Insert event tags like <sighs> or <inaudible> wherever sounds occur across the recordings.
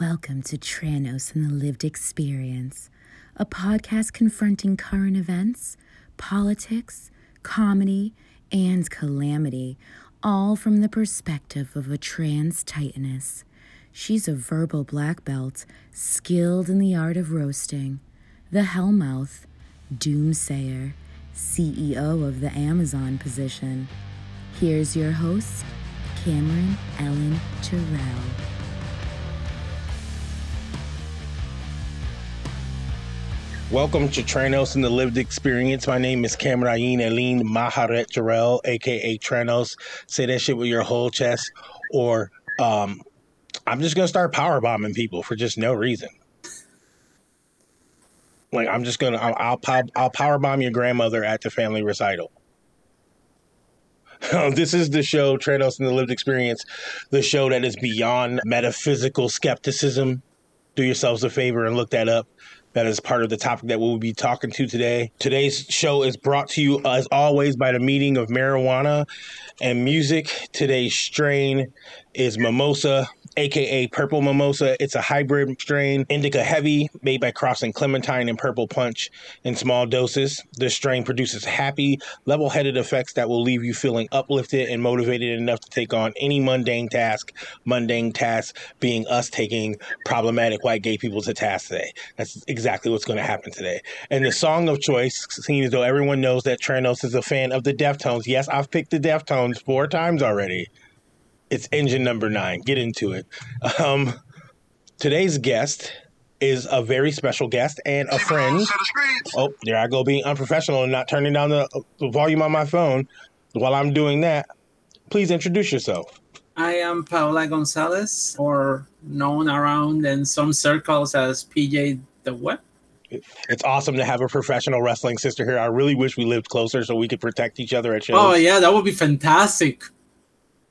Welcome to Tranos and the Lived Experience, a podcast confronting current events, politics, comedy, and calamity, all from the perspective of a trans titaness. She's a verbal black belt, skilled in the art of roasting, the Hellmouth, Doomsayer, CEO of the Amazon position. Here's your host, Cameron Ellen Terrell. Welcome to Tranos and the Lived Experience. My name is Cameron Aline Maharet Jarrell, aka Tranos. Say that shit with your whole chest, or um, I'm just gonna start power bombing people for just no reason. Like I'm just gonna I'll I'll, I'll power bomb your grandmother at the family recital. <laughs> this is the show Tranos and the Lived Experience, the show that is beyond metaphysical skepticism. Do yourselves a favor and look that up that is part of the topic that we'll be talking to today. Today's show is brought to you, as always, by the meeting of marijuana and music. Today's strain is Mimosa aka Purple Mimosa. It's a hybrid strain, indica heavy, made by crossing clementine and purple punch in small doses. This strain produces happy, level headed effects that will leave you feeling uplifted and motivated enough to take on any mundane task. Mundane task being us taking problematic white gay people to task today. That's exactly what's going to happen today. And the song of choice, seeing as though everyone knows that Tranos is a fan of the Deftones. Yes, I've picked the Deftones four times already it's engine number nine. Get into it. Um, today's guest is a very special guest and a friend. Oh, there I go being unprofessional and not turning down the, the volume on my phone while I'm doing that. Please introduce yourself. I am Paola Gonzalez, or known around in some circles as PJ the What? It's awesome to have a professional wrestling sister here. I really wish we lived closer so we could protect each other at shows. Oh yeah, that would be fantastic.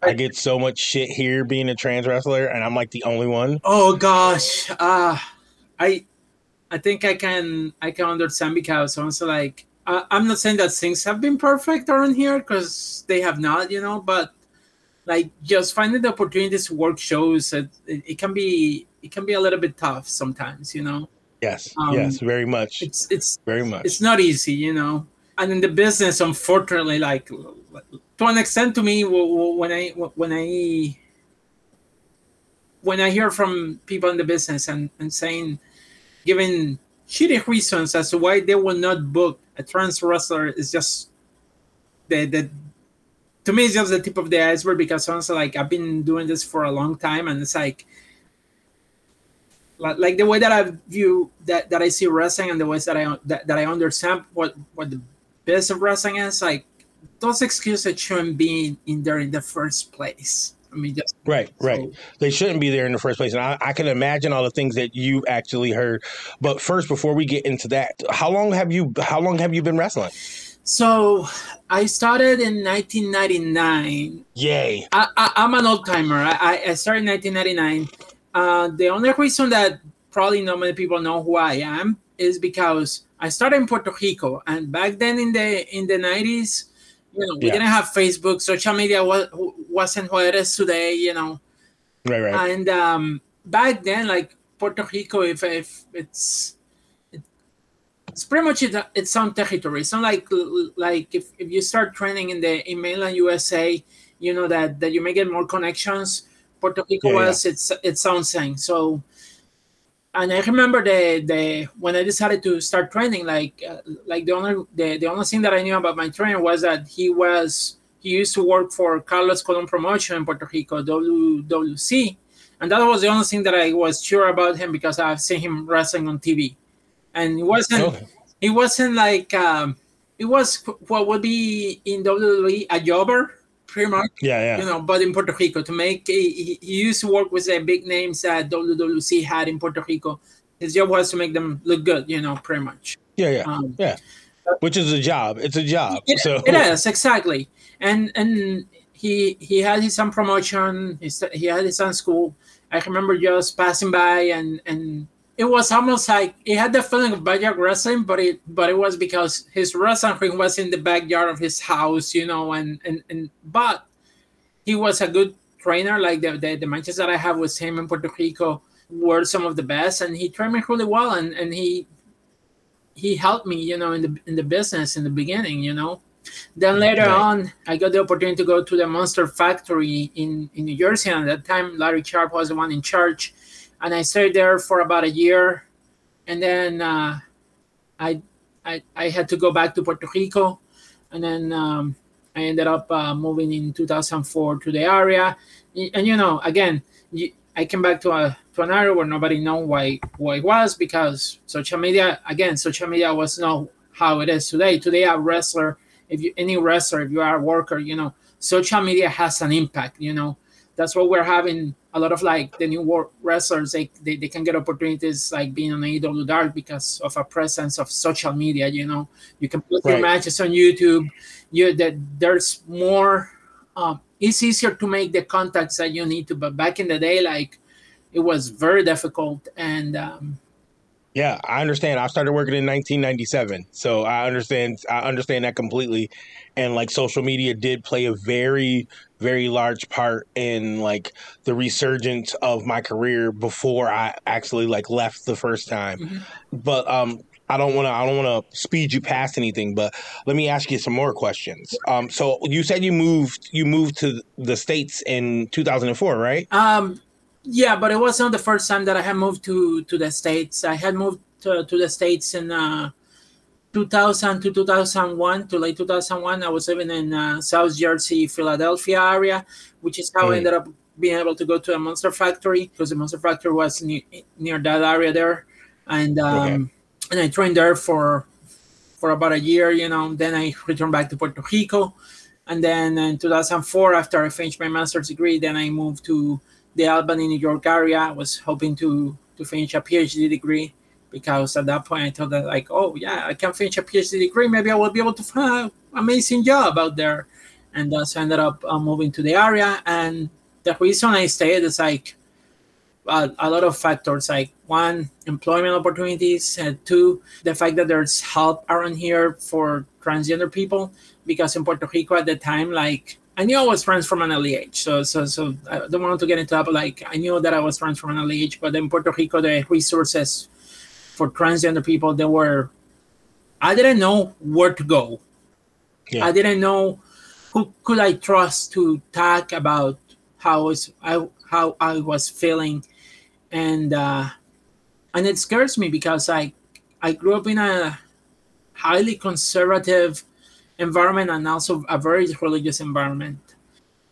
I get so much shit here being a trans wrestler, and I'm like the only one. Oh gosh, uh, I, I think I can I can understand because also like I, I'm not saying that things have been perfect around here because they have not, you know, but like just finding the opportunities to work shows, it, it, can be it can be a little bit tough sometimes, you know. Yes, um, yes, very much. It's it's very much. It's not easy, you know. And in the business, unfortunately, like to an extent to me when i when i when i hear from people in the business and, and saying giving shitty reasons as to why they will not book a trans wrestler is just the the to me it's just the tip of the iceberg because honestly like i've been doing this for a long time and it's like like the way that I view that that I see wrestling and the ways that I that, that I understand what what the best of wrestling is like those excuses shouldn't be in there in the first place. I mean, just right, so. right. They shouldn't be there in the first place, and I, I, can imagine all the things that you actually heard. But first, before we get into that, how long have you how long have you been wrestling? So I started in 1999. Yay! I, am an old timer. I, I, started in 1999. Uh, the only reason that probably not many people know who I am is because I started in Puerto Rico, and back then in the in the 90s you know, we yeah. didn't have Facebook. Social media was, wasn't what it is today. You know, right, right. And um, back then, like Puerto Rico, if, if it's it's pretty much its, its own territory. It's not like like if, if you start training in the in mainland USA, you know that that you may get more connections. Puerto Rico yeah, was yeah. its its own thing. So and I remember the the when I decided to start training, like uh, like the only the, the only thing that I knew about my trainer was that he was he used to work for Carlos Colon Promotion in Puerto Rico, WWC, and that was the only thing that I was sure about him because I've seen him wrestling on TV, and it wasn't oh. it wasn't like um, it was what would be in WWE a jobber pretty much. Yeah, yeah. You know, but in Puerto Rico to make he, he used to work with the big names that WWC had in Puerto Rico. His job was to make them look good. You know, pretty much. Yeah, yeah, um, yeah. Which is a job. It's a job. It, so it is exactly, and and he he had his own promotion. He he had his own school. I remember just passing by and and it was almost like it had the feeling of backyard wrestling, but it but it was because his wrestling ring was in the backyard of his house, you know, and and, and but he was a good trainer. Like the, the, the matches that I have with him in Puerto Rico, were some of the best, and he trained me really well, and and he he helped me, you know, in the in the business in the beginning, you know. Then mm, later right. on, I got the opportunity to go to the Monster Factory in in New Jersey, and at that time, Larry Sharpe was the one in charge, and I stayed there for about a year, and then uh, I, I I had to go back to Puerto Rico, and then um, I ended up uh, moving in 2004 to the area, and you know, again, I came back to a to an area where nobody knew why why it was because social media again social media was not how it is today. Today a wrestler, if you any wrestler, if you are a worker, you know, social media has an impact, you know. That's what we're having a lot of like the new world wrestlers they, they, they can get opportunities like being on AEW Dark because of a presence of social media, you know. You can put right. your matches on YouTube. You that there's more um, it's easier to make the contacts that you need to, but back in the day, like it was very difficult and um, yeah i understand i started working in 1997 so i understand i understand that completely and like social media did play a very very large part in like the resurgence of my career before i actually like left the first time mm-hmm. but um I don't want to. I don't want to speed you past anything, but let me ask you some more questions. Um, so you said you moved. You moved to the states in 2004, right? Um, yeah, but it wasn't the first time that I had moved to to the states. I had moved to, to the states in uh, 2000 to 2001 to late 2001. I was living in uh, South Jersey, Philadelphia area, which is how mm. I ended up being able to go to a Monster Factory because the Monster Factory was near, near that area there, and um, okay. and I trained there for for about a year. You know, then I returned back to Puerto Rico, and then in 2004, after I finished my master's degree, then I moved to the Albany, New York area. I was hoping to to finish a PhD degree because at that point I thought that like, oh yeah, I can finish a PhD degree. Maybe I will be able to find an amazing job out there. And so I ended up uh, moving to the area. And the reason I stayed is like uh, a lot of factors like one employment opportunities and two the fact that there's help around here for transgender people because in puerto rico at the time like I knew I was friends from an early age, so so so I don't want to get into that. But like I knew that I was friends from an early age, but in Puerto Rico, the resources for transgender people, they were. I didn't know where to go. Yeah. I didn't know who could I trust to talk about how was I how I was feeling, and uh, and it scares me because I I grew up in a highly conservative environment and also a very religious environment.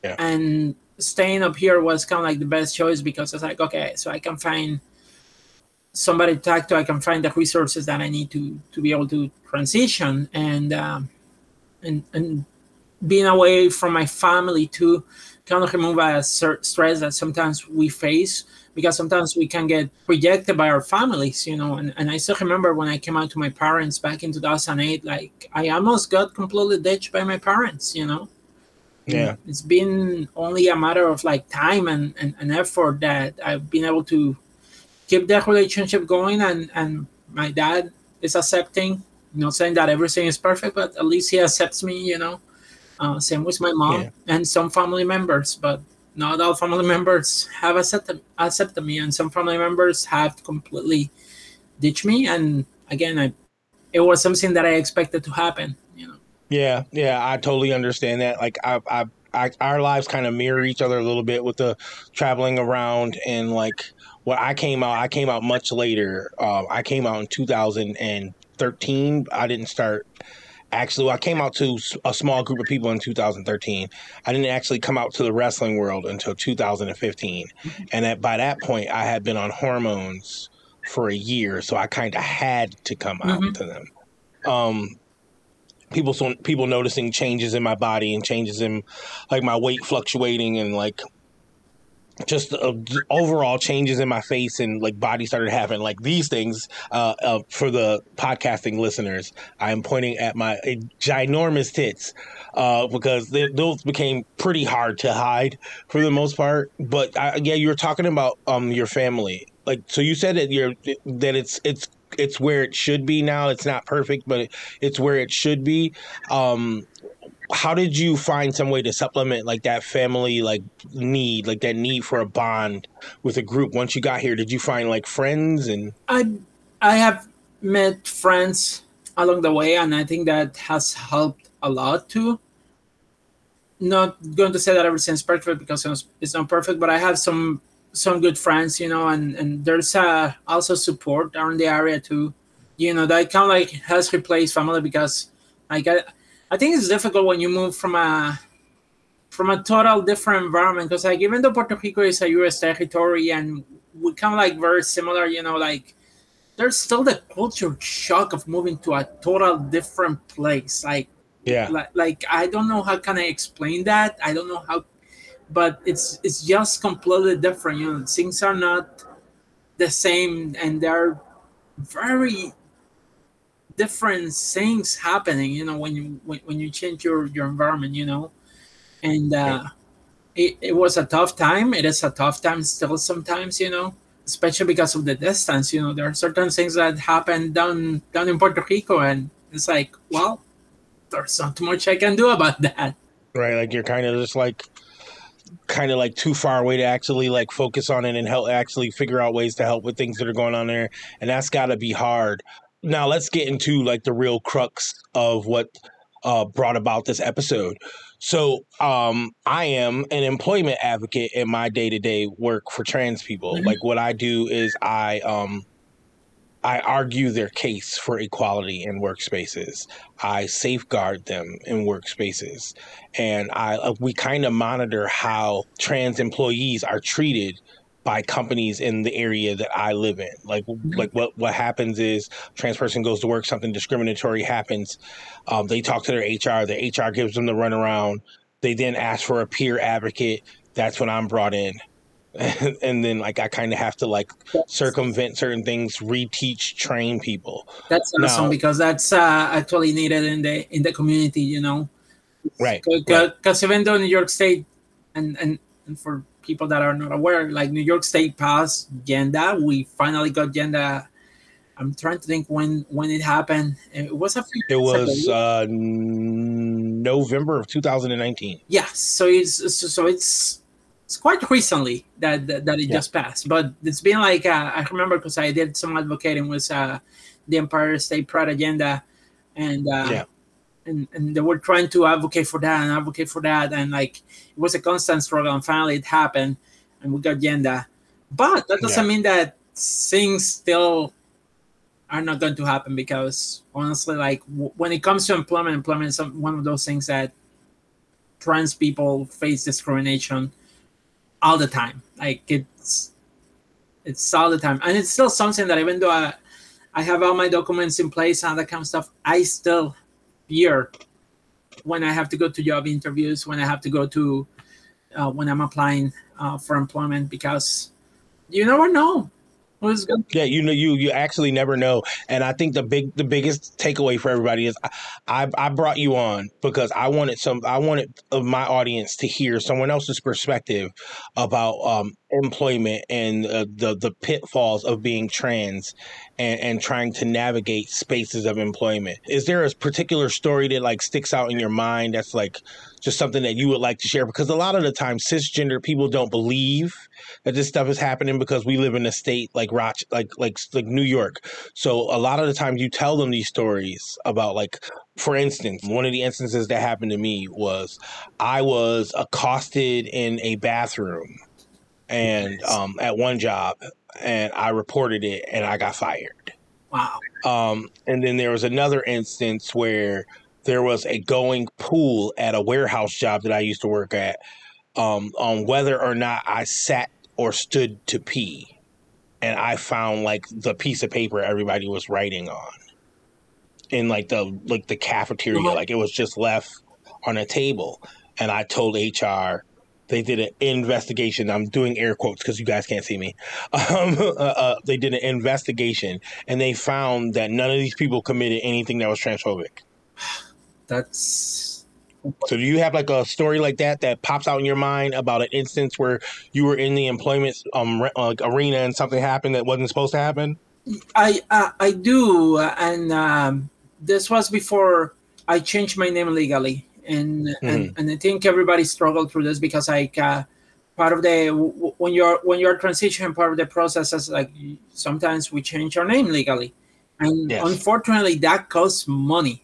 Yeah. And staying up here was kind of like the best choice because it's like, okay, so I can find somebody to talk to. I can find the resources that I need to to be able to transition and um, and and being away from my family too kind of remove a certain stress that sometimes we face because sometimes we can get rejected by our families, you know. And, and I still remember when I came out to my parents back in 2008, like I almost got completely ditched by my parents, you know. Yeah. It's been only a matter of like time and, and, and effort that I've been able to keep that relationship going. And, and my dad is accepting, you know, saying that everything is perfect, but at least he accepts me, you know. Uh, same with my mom yeah. and some family members, but not all family members have accepted accepted me, and some family members have completely ditched me. And again, I it was something that I expected to happen. You know. Yeah, yeah, I totally understand that. Like, I, I, I our lives kind of mirror each other a little bit with the traveling around and like. Well, I came out. I came out much later. Uh, I came out in 2013. I didn't start actually I came out to a small group of people in 2013. I didn't actually come out to the wrestling world until 2015, mm-hmm. and at, by that point I had been on hormones for a year, so I kind of had to come out mm-hmm. to them. Um, people people noticing changes in my body and changes in like my weight fluctuating and like just uh, overall changes in my face and like body started happening like these things uh, uh, for the podcasting listeners. I am pointing at my uh, ginormous tits uh, because they, those became pretty hard to hide for the most part. But yeah you were talking about um your family. Like so you said that you're that it's it's it's where it should be now. It's not perfect but it, it's where it should be. Um how did you find some way to supplement like that family like need, like that need for a bond with a group once you got here? Did you find like friends and I I have met friends along the way and I think that has helped a lot too. Not going to say that everything's perfect because it's not perfect, but I have some some good friends, you know, and and there's uh, also support around the area too. You know, that kind of like has replaced family because I, I think it's difficult when you move from a from a total different environment because like even though Puerto Rico is a U.S. territory and we kind of like very similar, you know, like there's still the culture shock of moving to a total different place. Like, yeah, like, like I don't know how can I explain that. I don't know how but it's it's just completely different. You know, things are not the same, and they're very different things happening. You know, when you when, when you change your your environment, you know, and uh, it it was a tough time. It is a tough time still sometimes. You know, especially because of the distance. You know, there are certain things that happen down down in Puerto Rico, and it's like, well, there's not much I can do about that. Right, like you're kind of just like kind of like too far away to actually like focus on it and help actually figure out ways to help with things that are going on there and that's got to be hard now let's get into like the real crux of what uh, brought about this episode so um, i am an employment advocate in my day-to-day work for trans people mm-hmm. like what i do is i um, I argue their case for equality in workspaces. I safeguard them in workspaces, and I uh, we kind of monitor how trans employees are treated by companies in the area that I live in. Like mm-hmm. like what what happens is trans person goes to work, something discriminatory happens. Um, they talk to their HR. The HR gives them the runaround. They then ask for a peer advocate. That's when I'm brought in. <laughs> and then like I kind of have to like circumvent certain things, reteach, train people. That's awesome now, because that's uh, actually needed in the in the community, you know. Right. Because right. even though New York State, and, and and for people that are not aware, like New York State passed GENDA. We finally got GENDA. I'm trying to think when when it happened. It was a few. It was uh, November of 2019. Yeah, so it's so it's it's quite recently that that, that it yeah. just passed, but it's been like uh, I remember because I did some advocating with uh, the Empire State Pride agenda, and uh, yeah. And and they were trying to advocate for that and advocate for that, and like it was a constant struggle, and finally it happened, and we got agenda, but that doesn't yeah. mean that things still are not going to happen because honestly, like w- when it comes to employment, employment is one of those things that trans people face discrimination all the time. Like it's it's all the time, and it's still something that even though I I have all my documents in place and that kind of stuff, I still fear when I have to go to job interviews, when I have to go to uh, when I'm applying uh, for employment because you never know? Yeah, you know, you you actually never know, and I think the big the biggest takeaway for everybody is I I brought you on because I wanted some I wanted my audience to hear someone else's perspective about um, employment and uh, the the pitfalls of being trans and, and trying to navigate spaces of employment. Is there a particular story that like sticks out in your mind that's like just something that you would like to share? Because a lot of the time, cisgender people don't believe that this stuff is happening because we live in a state like Roch, like like like New York. So a lot of the times, you tell them these stories about like, for instance, one of the instances that happened to me was I was accosted in a bathroom and um, at one job and I reported it and I got fired. Wow. Um, and then there was another instance where there was a going pool at a warehouse job that I used to work at um, on whether or not I sat or stood to pee. And I found like the piece of paper everybody was writing on in like the like the cafeteria, uh-huh. like it was just left on a table. And I told HR they did an investigation. I'm doing air quotes because you guys can't see me. <laughs> Um, uh, uh, they did an investigation and they found that none of these people committed anything that was transphobic. <sighs> That's. So, do you have like a story like that that pops out in your mind about an instance where you were in the employment um like arena and something happened that wasn't supposed to happen? I uh, I do, and um, this was before I changed my name legally and mm-hmm. and, and I think everybody struggled through this because like uh, part of the when you're when you're transitioning, part of the process is like sometimes we change our name legally, and yes. unfortunately that costs money.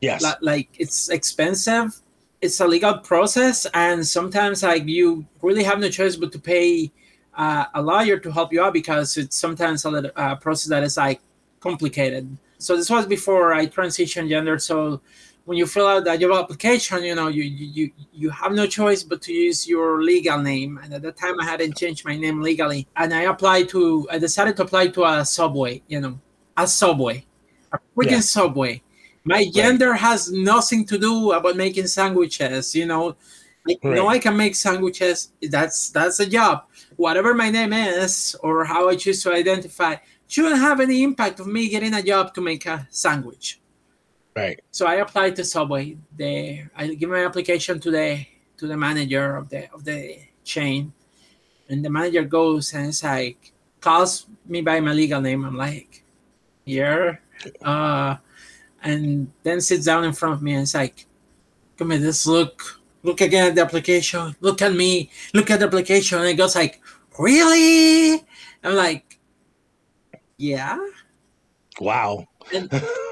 yes, like it's expensive. It's a legal process, and sometimes like you really have no choice but to pay uh, a lawyer to help you out because it's sometimes a little, uh, process that is like complicated. So this was before I transitioned gender. So when you fill out that job application, you know, you you you have no choice but to use your legal name. And at that time, I hadn't changed my name legally, and I applied to. I decided to apply to a subway. You know, a subway, a freaking yeah. subway. My gender right. has nothing to do about making sandwiches. You know, I right. know I can make sandwiches. That's that's a job. Whatever my name is or how I choose to identify shouldn't have any impact of me getting a job to make a sandwich. Right. So I applied to Subway. They I give my application to the to the manager of the of the chain, and the manager goes and it's like calls me by my legal name. I'm like, yeah, uh, and then sits down in front of me and it's like, come here, just look, look again at the application. Look at me. Look at the application. And it goes like, really? I'm like, yeah. Wow. And, <laughs>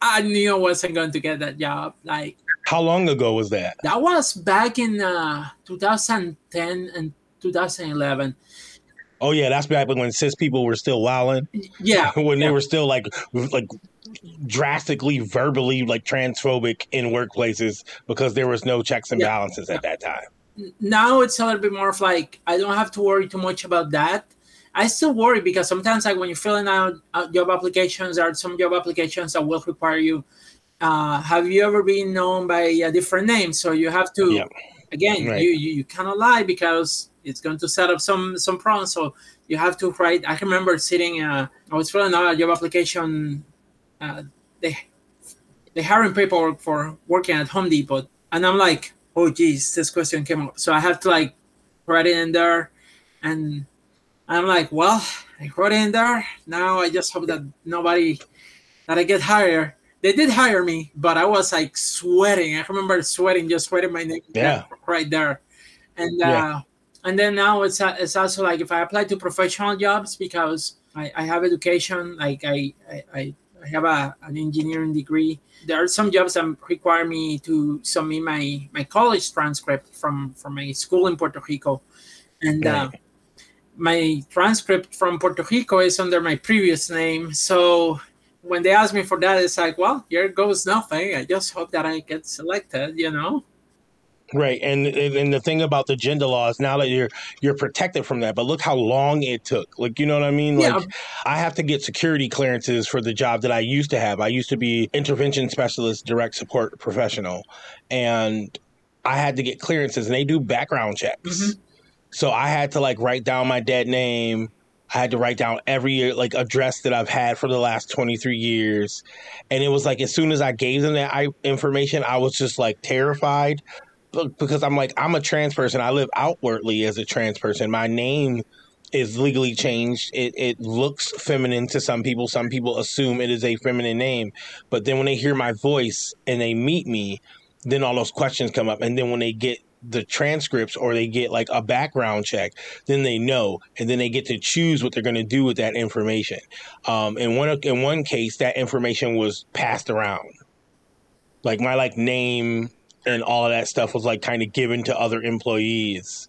I knew I wasn't going to get that job. Like, how long ago was that? That was back in uh, 2010 and 2011. Oh yeah, that's back when cis people were still wilding. Yeah, <laughs> when yeah. they were still like like drastically verbally like transphobic in workplaces because there was no checks and yeah. balances at that time. Now it's a little bit more of like I don't have to worry too much about that I still worry because sometimes, like when you're filling out uh, job applications, there are some job applications that will require you. Uh, have you ever been known by a different name? So you have to, yeah. again, right. you, you, you cannot lie because it's going to set up some some problems. So you have to write. I remember sitting. Uh, I was filling out a job application. Uh, they they hiring paperwork for working at Home Depot, and I'm like, oh geez, this question came up. So I have to like write it in there, and I'm like, well, I wrote in there. Now I just hope that nobody that I get hired. They did hire me, but I was like sweating. I remember sweating, just sweating my name yeah. right there. And yeah. uh, and then now it's uh, it's also like if I apply to professional jobs because I, I have education, like I I, I have a, an engineering degree. There are some jobs that require me to submit my my college transcript from from my school in Puerto Rico, and. Right. Uh, my transcript from Puerto Rico is under my previous name. So when they ask me for that, it's like, well, here goes nothing. I just hope that I get selected, you know? Right, and and the thing about the gender laws now that you're you're protected from that, but look how long it took. Like you know what I mean? Like yeah. I have to get security clearances for the job that I used to have. I used to be intervention specialist, direct support professional, and I had to get clearances, and they do background checks. Mm-hmm so I had to like write down my dead name. I had to write down every like address that I've had for the last 23 years. And it was like as soon as I gave them that information, I was just like terrified because I'm like I'm a trans person. I live outwardly as a trans person. My name is legally changed. It it looks feminine to some people. Some people assume it is a feminine name, but then when they hear my voice and they meet me, then all those questions come up. And then when they get the transcripts or they get like a background check, then they know, and then they get to choose what they're going to do with that information. Um, in one in one case, that information was passed around, like my like name and all of that stuff was like kind of given to other employees,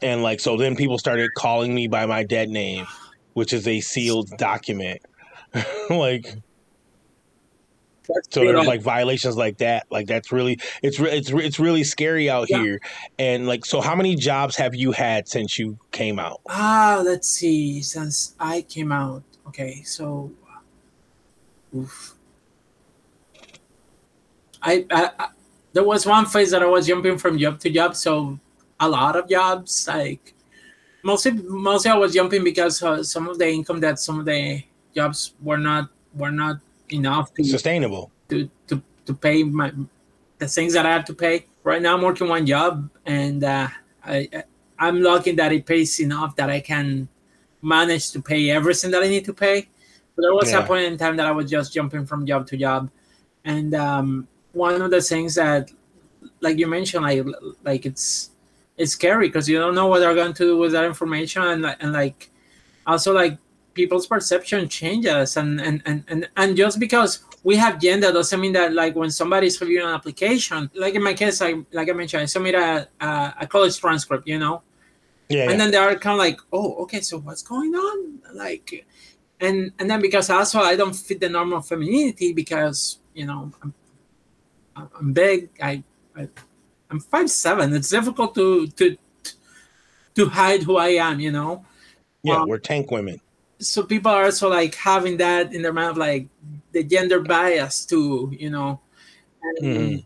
and like so then people started calling me by my dead name, which is a sealed document, <laughs> like so there's like violations like that. Like that's really it's it's it's really scary out yeah. here. And like, so how many jobs have you had since you came out? Ah, let's see. Since I came out, okay, so, oof. I, I, I there was one phase that I was jumping from job to job, so a lot of jobs. Like mostly, mostly I was jumping because uh, some of the income that some of the jobs were not were not enough to sustainable to to, to pay my the things that I have to pay. Right now, I'm working one job, and uh, I I'm lucky that it pays enough that I can manage to pay everything that I need to pay. But there was yeah. a point in time that I was just jumping from job to job, and um, one of the things that, like you mentioned, like like it's it's scary because you don't know what they're going to do with that information, and and like also like people's perception changes, and and and and, and just because we have GENDA doesn't mean that like when somebody's reviewing an application, like in my case, like like I mentioned, I submit a a, a college transcript, you know, Yeah, and yeah. then they are kind of like, oh, okay, so what's going on? Like, and and then because also I don't fit the norm of femininity because you know I'm I'm big. I, I I'm five seven. It's difficult to to to hide who I am. You know. yeah, um, we're tank women. So people are also like having that in their mind of like the gender bias too. You know. And Mhm.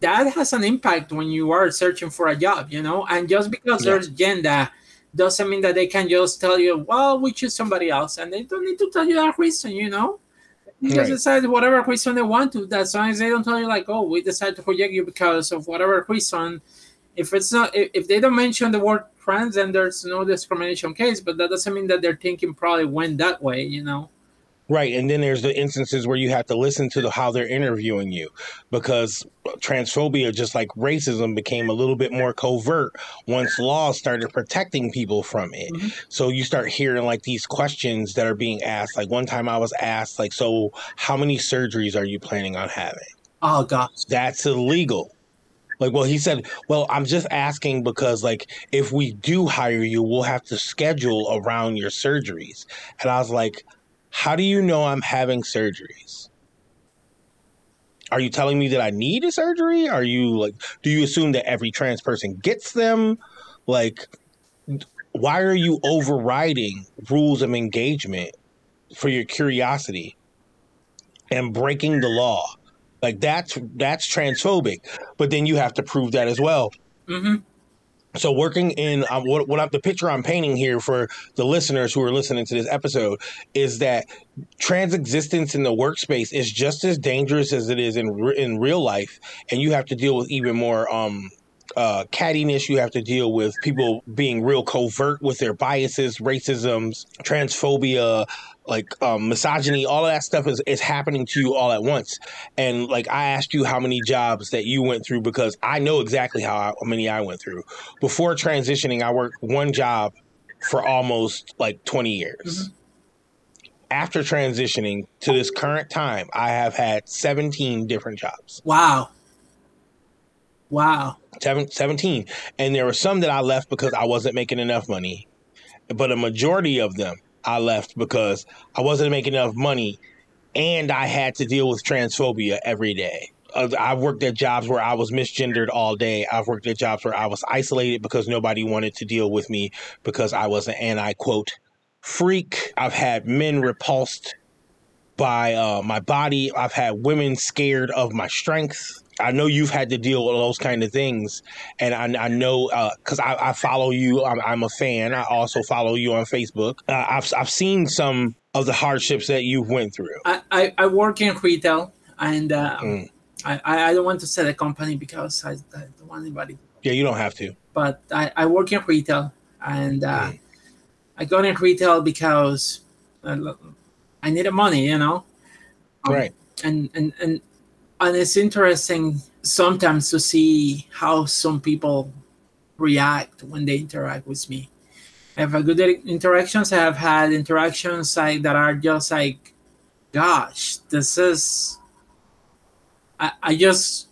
That has an impact when you are searching for a job, you know. And just because Yeah. there's GENDA doesn't mean that they can just tell you, well, we choose somebody else, and they don't need to tell you that reason, you know. You just decide whatever reason they want to. As long as they don't tell you like, oh, we decided to reject you because of whatever reason. If it's not, if, if they don't mention the word trans, then there's no discrimination case. But that doesn't mean that their thinking probably went that way, you know. Right, and then there's the instances where you have to listen to the, how they're interviewing you, because transphobia, just like racism, became a little bit more covert once laws started protecting people from it. Mhm. So you start hearing like these questions that are being asked. Like one time, I was asked, like, "So, how many surgeries are you planning on having?" Oh God. That's illegal. Like, well, he said, well, I'm just asking because, like, if we do hire you, we'll have to schedule around your surgeries. And I was like, how do you know I'm having surgeries? Are you telling me that I need a surgery? Are you like, do you assume that every trans person gets them? Like, why are you overriding rules of engagement for your curiosity and breaking the law? Like that's that's transphobic, but then you have to prove that as well. hmm So working in um, what what I'm, the picture I'm painting here for the listeners who are listening to this episode is that trans existence in the workspace is just as dangerous as it is in in real life, and you have to deal with even more um, uh, cattiness. You have to deal with people being real covert with their biases, racisms, transphobia, like um, misogyny. All of that stuff is is happening to you all at once. And like I asked you how many jobs that you went through because I know exactly how, I, how many I went through. Before transitioning, I worked one job for almost like 20 years. After transitioning to this current time, I have had 17 different jobs. Wow. Wow. Seven, 17. And there were some that I left because I wasn't making enough money. But a majority of them I left because I wasn't making enough money and I had to deal with transphobia every day. I've worked at jobs where I was misgendered all day. I've worked at jobs where I was isolated because nobody wanted to deal with me because I was an anti quote freak. I've had men repulsed by uh, my body. I've had women scared of my strength. I know you've had to deal with those kind of things, and I, I know because I, I follow you. I'm, I'm a fan. I also follow you on Facebook. Uh, I've I've seen some of the hardships that you went through. I, I, I work in retail and uh, Mm. I, I don't want to say the company because I, I don't want anybody Yeah, you don't have to. but I, I work in retail and uh, Mm. I got in retail because uh, I needed money, you know. Um, Right. And and and and it's interesting sometimes to see how some people react when they interact with me. I have a good interactions. I have had interactions like that are just like, gosh, this is. I, I just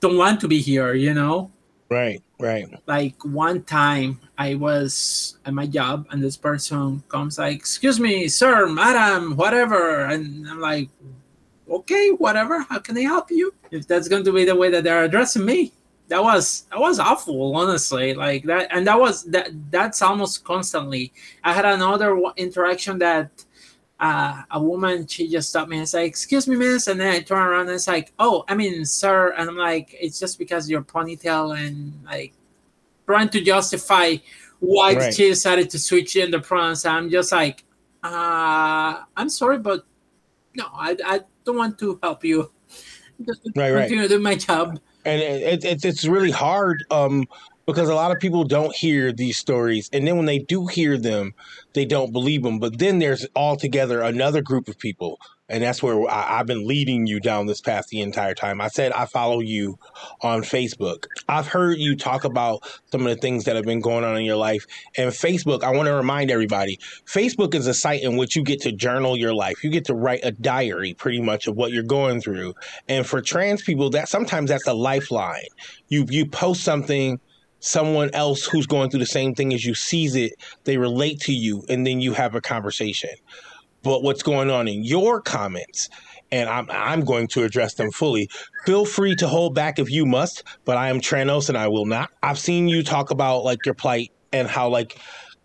don't want to be here, you know Right. Right. like one time I was at my job and this person comes like, "Excuse me, sir, madam, whatever," and I'm like, "Okay, whatever. How can I help you?" If that's going to be the way that they're addressing me, that was that was awful, honestly. Like that, and that was that. That's almost constantly. I had another interaction that. Uh, a woman, she just stopped me and said, "Excuse me, miss," and then I turn around and it's like, "Oh, I mean, sir," and I'm like, "It's just because your ponytail and like trying to justify why Right. she decided to switch in the pronouns. I'm just like, uh, I'm sorry, but no, I, I don't want to help you. Just Right, right. continue to do my job. and it, it, it's really hard um, because a lot of people don't hear these stories and then when they do hear them they don't believe them but then there's altogether another group of people and that's where I, have been leading you down this path the entire time. I said I follow you on Facebook. I've heard you talk about some of the things that have been going on in your life. And Facebook, I want to remind everybody Facebook is a site in which you get to journal your life. You get to write a diary pretty much of what you're going through. And for trans people, that sometimes that's a lifeline. You you post something someone else who's going through the same thing as you sees it, they relate to you, and then you have a conversation. But what's going on in your comments, and I'm I'm going to address them fully. Feel free to hold back if you must, but I am Tranos and I will not. I've seen you talk about like your plight and how like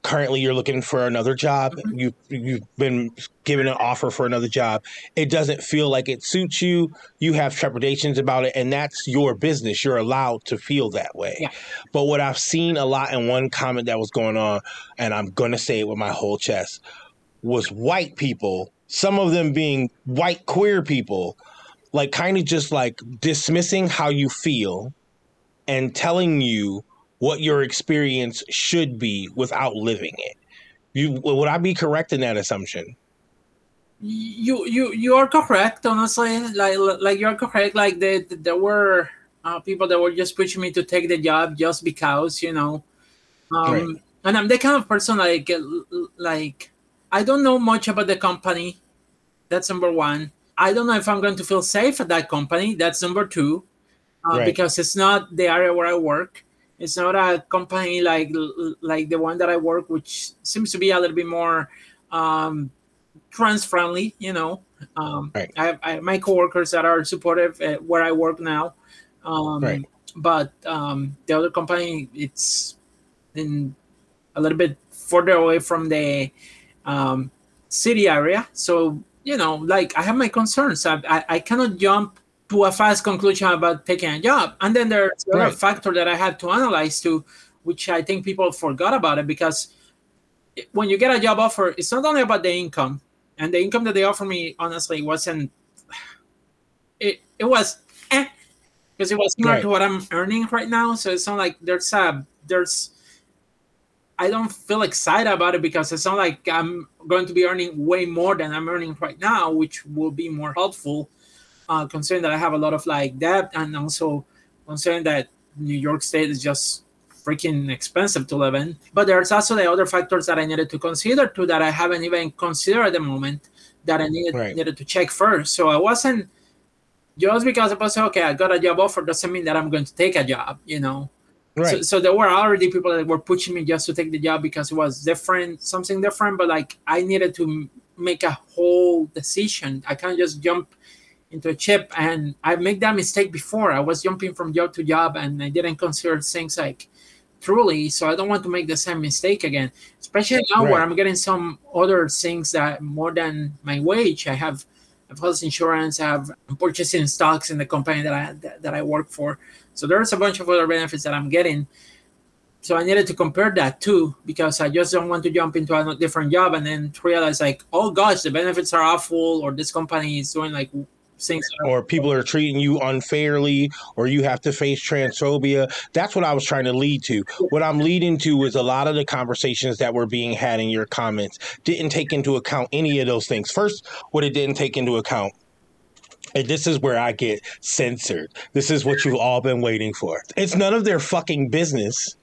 currently you're looking for another job mm-hmm. you you've been given an offer for another job it doesn't feel like it suits you you have trepidations about it and that's your business you're allowed to feel that way yeah. but what i've seen a lot in one comment that was going on and i'm going to say it with my whole chest was white people some of them being white queer people like kind of just like dismissing how you feel and telling you what your experience should be without living it. You would I be correct in that assumption? You you you are correct. Honestly, like like you're correct. Like the, the there were uh, people that were just pushing me to take the job just because you know. Um, right. And I'm the kind of person like like I don't know much about the company. That's number one. I don't know if I'm going to feel safe at that company. That's number two, uh, right. because it's not the area where I work. It's not a company like like the one that I work, which seems to be a little bit more um, trans friendly. You know, um, right. I, have, I have my coworkers that are supportive where I work now, um, right. but um, the other company it's in a little bit further away from the um, city area. So you know, like I have my concerns. I, I, I cannot jump to a fast conclusion about taking a job. And then there's right. another factor that I had to analyze too, which I think people forgot about it because when you get a job offer, it's not only about the income. And the income that they offered me, honestly, wasn't. It it was, eh, because it was similar right. to what I'm earning right now. So it's not like there's a there's. I don't feel excited about it because it's not like I'm going to be earning way more than I'm earning right now, which will be more helpful uh, considering that I have a lot of like debt and also considering that New York State is just freaking expensive to live in. But there's also the other factors that I needed to consider too that I haven't even considered at the moment that I needed right. needed to check first. So I wasn't just because I was okay, I got a job offer doesn't mean that I'm going to take a job, you know. Right. So, so there were already people that were pushing me just to take the job because it was different, something different. But like I needed to make a whole decision. I can't just jump into a chip and i made that mistake before i was jumping from job to job and i didn't consider things like truly so i don't want to make the same mistake again especially now right. where i'm getting some other things that more than my wage i have health insurance i have I'm purchasing stocks in the company that i that, that i work for so there's a bunch of other benefits that i'm getting. So I needed to compare that too because I just don't want to jump into a different job and then realize like, oh gosh, the benefits are awful, or this company is doing like things, or people are treating you unfairly or you have to face transphobia. That's what i was trying to lead to. What i'm leading to is a lot of the conversations that were being had in your comments didn't take into account any of those things. First what it didn't take into account and this is where I get censored. This is what you've all been waiting for. It's none of their fucking business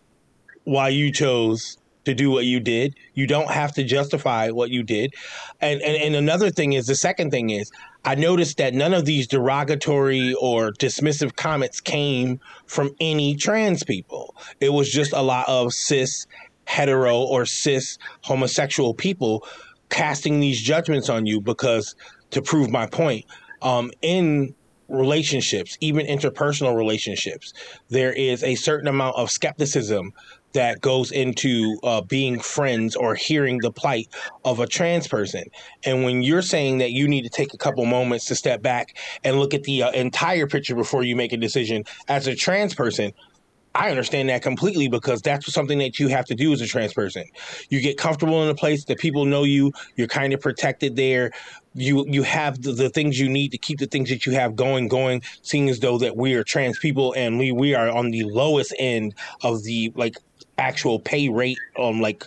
why you chose to do what you did. You don't have to justify what you did. And, and and another thing is the second thing is I noticed that none of these derogatory or dismissive comments came from any trans people. It was just a lot of cis hetero or cis homosexual people casting these judgments on you because to prove my point um, in relationships even interpersonal relationships there is a certain amount of skepticism that goes into uh, being friends or hearing the plight of a trans person. And when you're saying that you need to take a couple moments to step back and look at the uh, entire picture before you make a decision as a trans person, I understand that completely because that's something that you have to do as a trans person. You get comfortable in a place that people know you, you're kind of protected there. You you have the, the, things you need to keep the things that you have going going, seeing as though that we are trans people and we we are on the lowest end of the like actual pay rate on like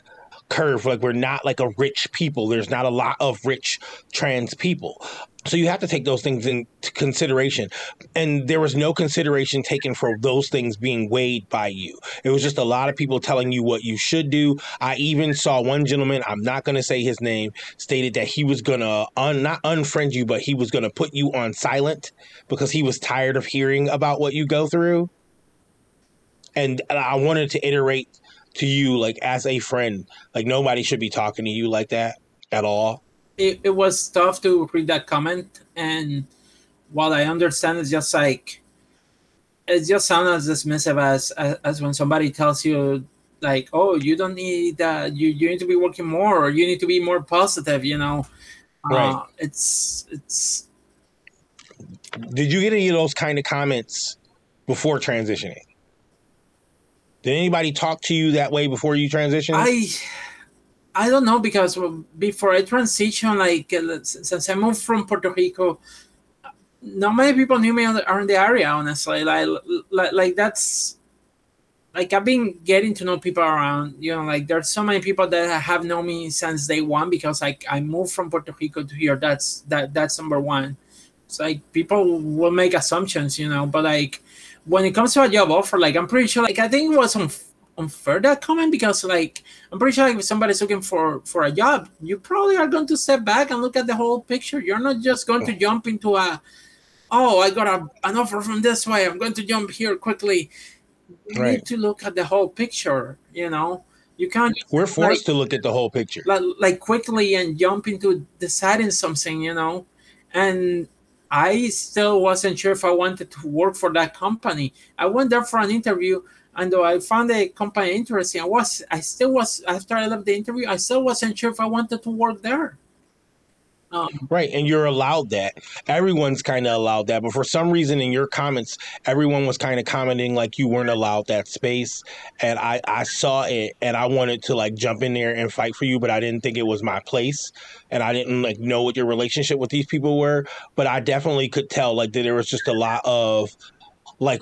curve. Like we're not like a rich people. There's not a lot of rich trans people. So you have to take those things into consideration. And there was no consideration taken for those things being weighed by you. It was just a lot of people telling you what you should do. I even saw one gentleman, I'm not going to say his name, stated that he was going to un, not unfriend you, but he was going to put you on silent because he was tired of hearing about what you go through. And I wanted to iterate to you like as a friend, like nobody should be talking to you like that at all? It, it was tough to read that comment and while i understand it's just like it just sounds as dismissive as, as, as when somebody tells you like oh you don't need that. You, you need to be working more. Or you need to be more positive you know? Right. uh, it's it's did you get any of those kind of comments before transitioning did anybody talk to you that way before you transitioned i I don't know because before I transitioned, like uh, since I moved from Puerto Rico, not many people knew me around the area. Honestly, like, like like that's like I've been getting to know people around. You know, like there's so many people that have known me since day one because like I moved from Puerto Rico to here. That's that that's number one. It's like people will make assumptions, you know, but like when it comes to a job offer, like I'm pretty sure, like I think it was on unfair that comment because like I'm pretty sure like, if somebody's looking for for a job, you probably are going to step back and look at the whole picture. You're not just going to oh. jump into a oh I got a, an offer from this way. I'm going to jump here quickly. You right. need to look at the whole picture. You know, you can't. We're forced like, to look at the whole picture, like, like quickly and jump into deciding something. You know, and I still wasn't sure if I wanted to work for that company. I went there for an interview and though I found the company interesting, I was I still was after I left the interview, I still wasn't sure if I wanted to work there. Um, right, and you're allowed that. Everyone's kind of allowed that, but for some reason, in your comments, everyone was kind of commenting like you weren't allowed that space, and I I saw it, and I wanted to like jump in there and fight for you, but I didn't think it was my place, and I didn't like know what your relationship with these people were, but I definitely could tell like that there was just a lot of like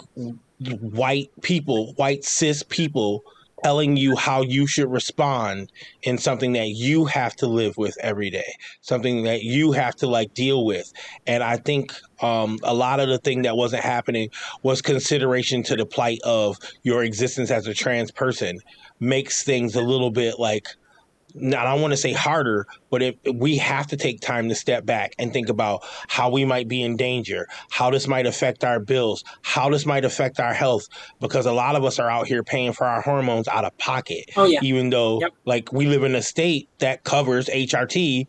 white people, white cis people telling you how you should respond in something that you have to live with every day, something that you have to like deal with. And I think um, a lot of the thing that wasn't happening was consideration to the plight of your existence as a trans person makes things a little bit like I don't want to say harder, but if we have to take time to step back and think about how we might be in danger, how this might affect our bills, how this might affect our health, because a lot of us are out here paying for our hormones out of pocket. Oh, yeah. Even though, yep. like, we live in a state that covers HRT,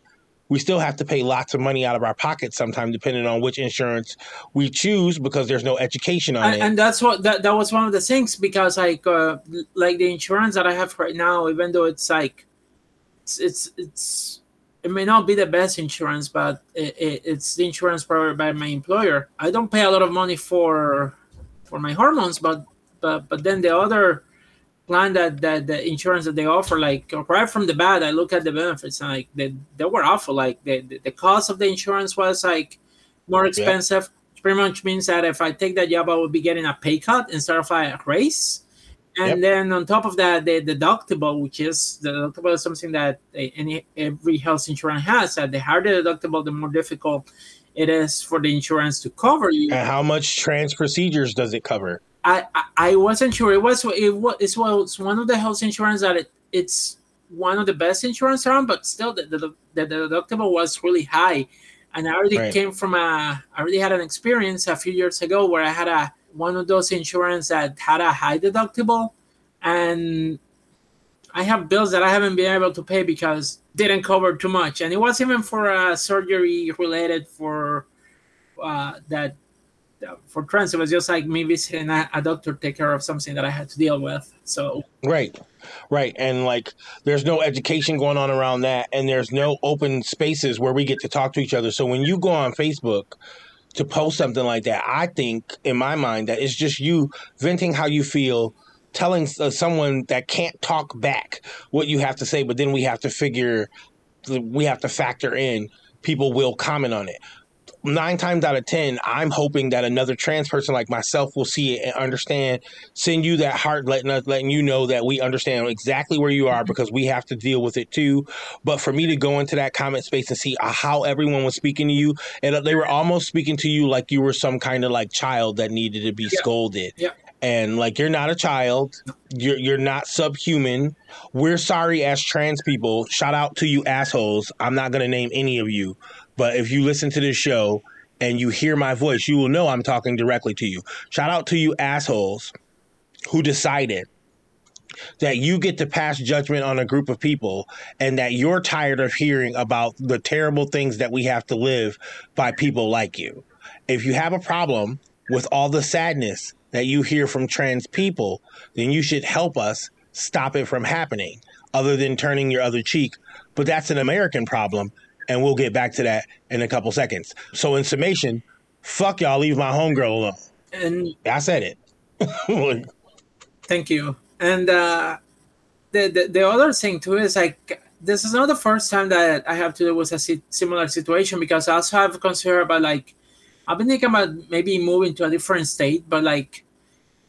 we still have to pay lots of money out of our pockets sometimes, depending on which insurance we choose, because there's no education on and, it. And that's what that, that was one of the things because like uh, like the insurance that I have right now, even though it's like it's it's it's it may not be the best insurance, but it, it, it's the insurance provided by my employer. I don't pay a lot of money for for my hormones, but but but then the other plan that that the insurance that they offer, like right from the bat, I look at the benefits and like they, they were awful. Like the, the, the cost of the insurance was like more expensive. Yeah. Pretty much means that if I take that job, I would be getting a pay cut instead of a raise and yep. then on top of that the deductible which is the deductible is something that any every health insurance has that the higher the deductible the more difficult it is for the insurance to cover you and how much trans procedures does it cover i i, I wasn't sure it was it was it was one of the health insurance that it, it's one of the best insurance around but still the, the, the deductible was really high and i already right. came from a i already had an experience a few years ago where i had a one of those insurance that had a high deductible and I have bills that I haven't been able to pay because didn't cover too much, and it was even for a surgery related for uh, that for trans. It was just like me visiting a, a, doctor take care of something that I had to deal with. So right, right, and like there's no education going on around that, and there's no open spaces where we get to talk to each other. So when you go on Facebook to post something like that, I think in my mind that it's just you venting how you feel, telling uh, someone that can't talk back what you have to say, but then we have to figure, we have to factor in people will comment on it. Nine times out of ten, I'm hoping that another trans person like myself will see it and understand, send you that heart, letting us, letting you know that we understand exactly where you are mm-hmm. because we have to deal with it too. But for me to go into that comment space and see how everyone was speaking to you, and they were almost speaking to you like you were some kind of like child that needed to be Yeah. scolded. Yeah. And like you're not a child, you're you're not subhuman. We're sorry as trans people. Shout out to you assholes. I'm not gonna name any of you, but if you listen to this show and you hear my voice, you will know I'm talking directly to you. Shout out to you assholes who decided that you get to pass judgment on a group of people and that you're tired of hearing about the terrible things that we have to live by people like you. If you have a problem with all the sadness that you hear from trans people, then you should help us stop it from happening, other than turning your other cheek. But that's an American problem, and we'll get back to that in a couple seconds. So, in summation, fuck y'all, leave my homegirl alone. And I said it. <laughs> Thank you. And uh, the, the the other thing too is like this is not the first time that I have to deal with a si- similar situation because I also have considered about like I've been thinking about maybe moving to a different state, but like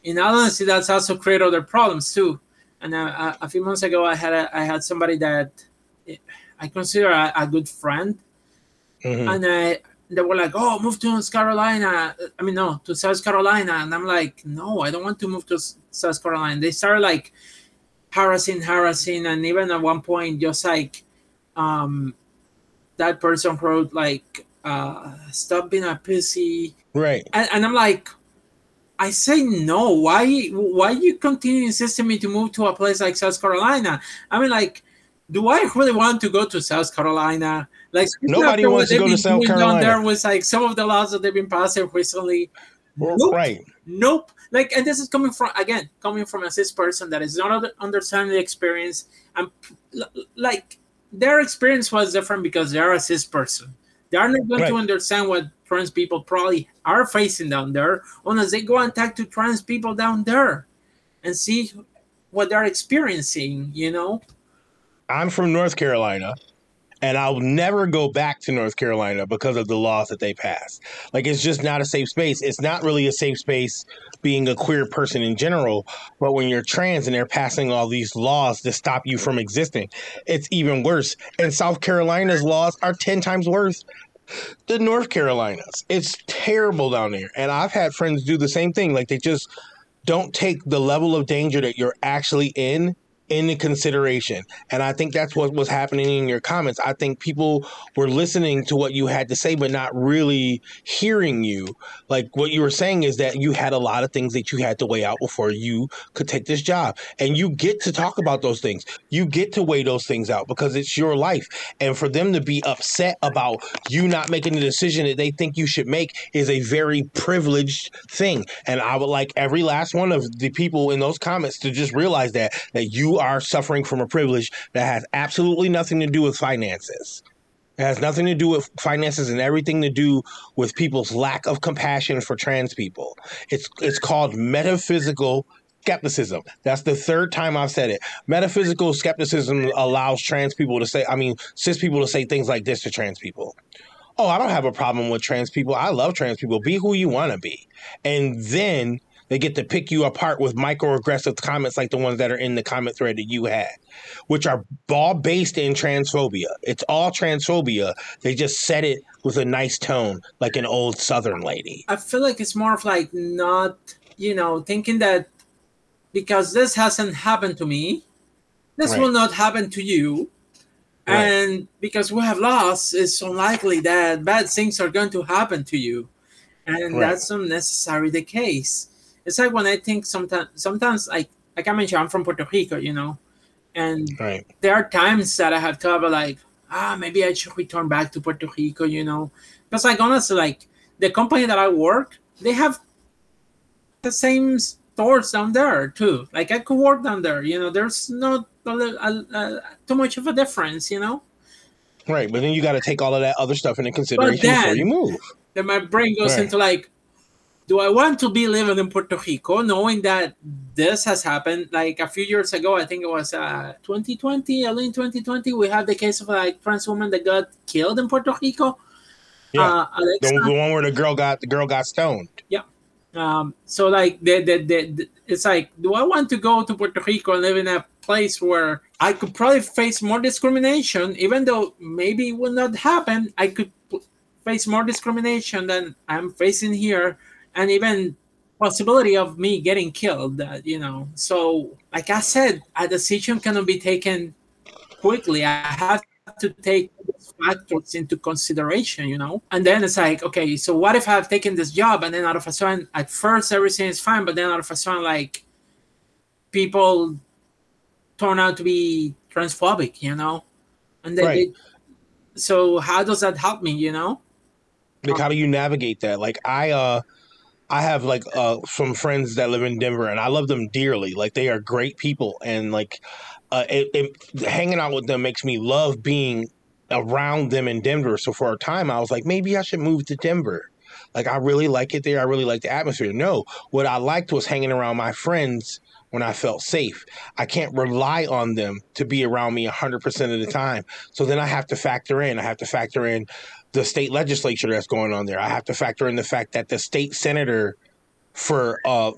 in all honesty, that's also create other problems too. And uh, a, a few months ago, I had a, I had somebody that I consider a, a good friend, Mhm. and I, they were like, "Oh, move to North Carolina." I mean, no, to South Carolina, and I'm like, "No, I don't want to move to South Carolina." They started like harassing, harassing, and even at one point, just like um, that person wrote like, uh, "Stop being a pussy," Right. and, and I'm like. I say no. Why? Why you continue insisting me to move to a place like South Carolina? I mean, like, do I really want to go to South Carolina? Like, Nobody wants to go to South Carolina. There was like some of the laws that they've been passing recently. Nope. Right. Nope. Like, and this is coming from again, coming from a cis person that is not understanding the experience, and like their experience was different because they're a cis person. They are not going to understand what trans people probably are facing down there unless they go and talk to trans people down there and see what they're experiencing. You know. I'm from North Carolina, and I'll never go back to North Carolina because of the laws that they passed. Like, it's just not a safe space. It's not really a safe space being a queer person in general, but when you're trans and they're passing all these laws to stop you from existing, it's even worse. And South Carolina's laws are 10 times worse than North Carolina's. It's terrible down there. And I've had friends do the same thing. Like, they just don't take the level of danger that you're actually in into consideration. And I think that's what was happening in your comments. I think people were listening to what you had to say, but not really hearing you. Like what you were saying is that you had a lot of things that you had to weigh out before you could take this job. And you get to talk about those things. You get to weigh those things out because it's your life. And for them to be upset about you not making the decision that they think you should make is a very privileged thing. And I would like every last one of the people in those comments to just realize that that you are suffering from a privilege that has absolutely nothing to do with finances. It has nothing to do with finances and everything to do with people's lack of compassion for trans people. It's it's called metaphysical skepticism. That's the third time I've said it. Metaphysical skepticism allows trans people to say, I mean, cis people to say things like this to trans people. Oh, I don't have a problem with trans people. I love trans people. Be who you want to be. And then they get to pick you apart with microaggressive comments like the ones that are in the comment thread that you had, which are all based in transphobia. It's all transphobia. They just said it with a nice tone, like an old Southern lady. I feel like it's more of like not, you know, thinking that because this hasn't happened to me, this Right. will not happen to you. Right. And because we have lost, it's unlikely that bad things are going to happen to you. And Right. that's not necessarily the case. It's like when I think sometimes, sometimes like, like I mentioned, I'm from Puerto Rico, you know, and Right. there are times that I have thought about like, ah, maybe I should return back to Puerto Rico, you know, because like honestly, like the company that I work, they have the same stores down there too. Like I could work down there, you know. There's not a, a, a, too much of a difference, you know. Right. But then you got to take all of that other stuff into consideration before you move. Then my brain goes Right. into like, do I want to be living in Puerto Rico, knowing that this has happened? Like a few years ago, I think it was uh 2020, early in 2020, we had the case of like trans woman that got killed in Puerto Rico. Yeah, uh, the, the, one where the girl got the girl got stoned. Yeah. Um, so like the, the, the, the, it's like, do I want to go to Puerto Rico and live in a place where I could probably face more discrimination, even though maybe it will not happen. I could face more discrimination than I'm facing here, and even possibility of me getting killed. Uh, you know, so like I said, a decision cannot be taken quickly. I have to take factors into consideration, you know. And then it's like, okay, so what if I've taken this job and then out of a sudden, at first everything is fine, but then out of a sudden, like people turn out to be transphobic, you know, and then right. they, so how does that help me, you know? Like, how do you navigate that? Like, I, uh, I have like uh, some friends that live in Denver, and I love them dearly. Like they are great people, and like uh, it, it, hanging out with them makes me love being around them in Denver. So for a time, I was like, maybe I should move to Denver. Like I really like it there. I really like the atmosphere. No, what I liked was hanging around my friends when I felt safe. I can't rely on them to be around me 100% of the time. So then I have to factor in. I have to factor in the state legislature that's going on there. I have to factor in the fact that the state senator for uh,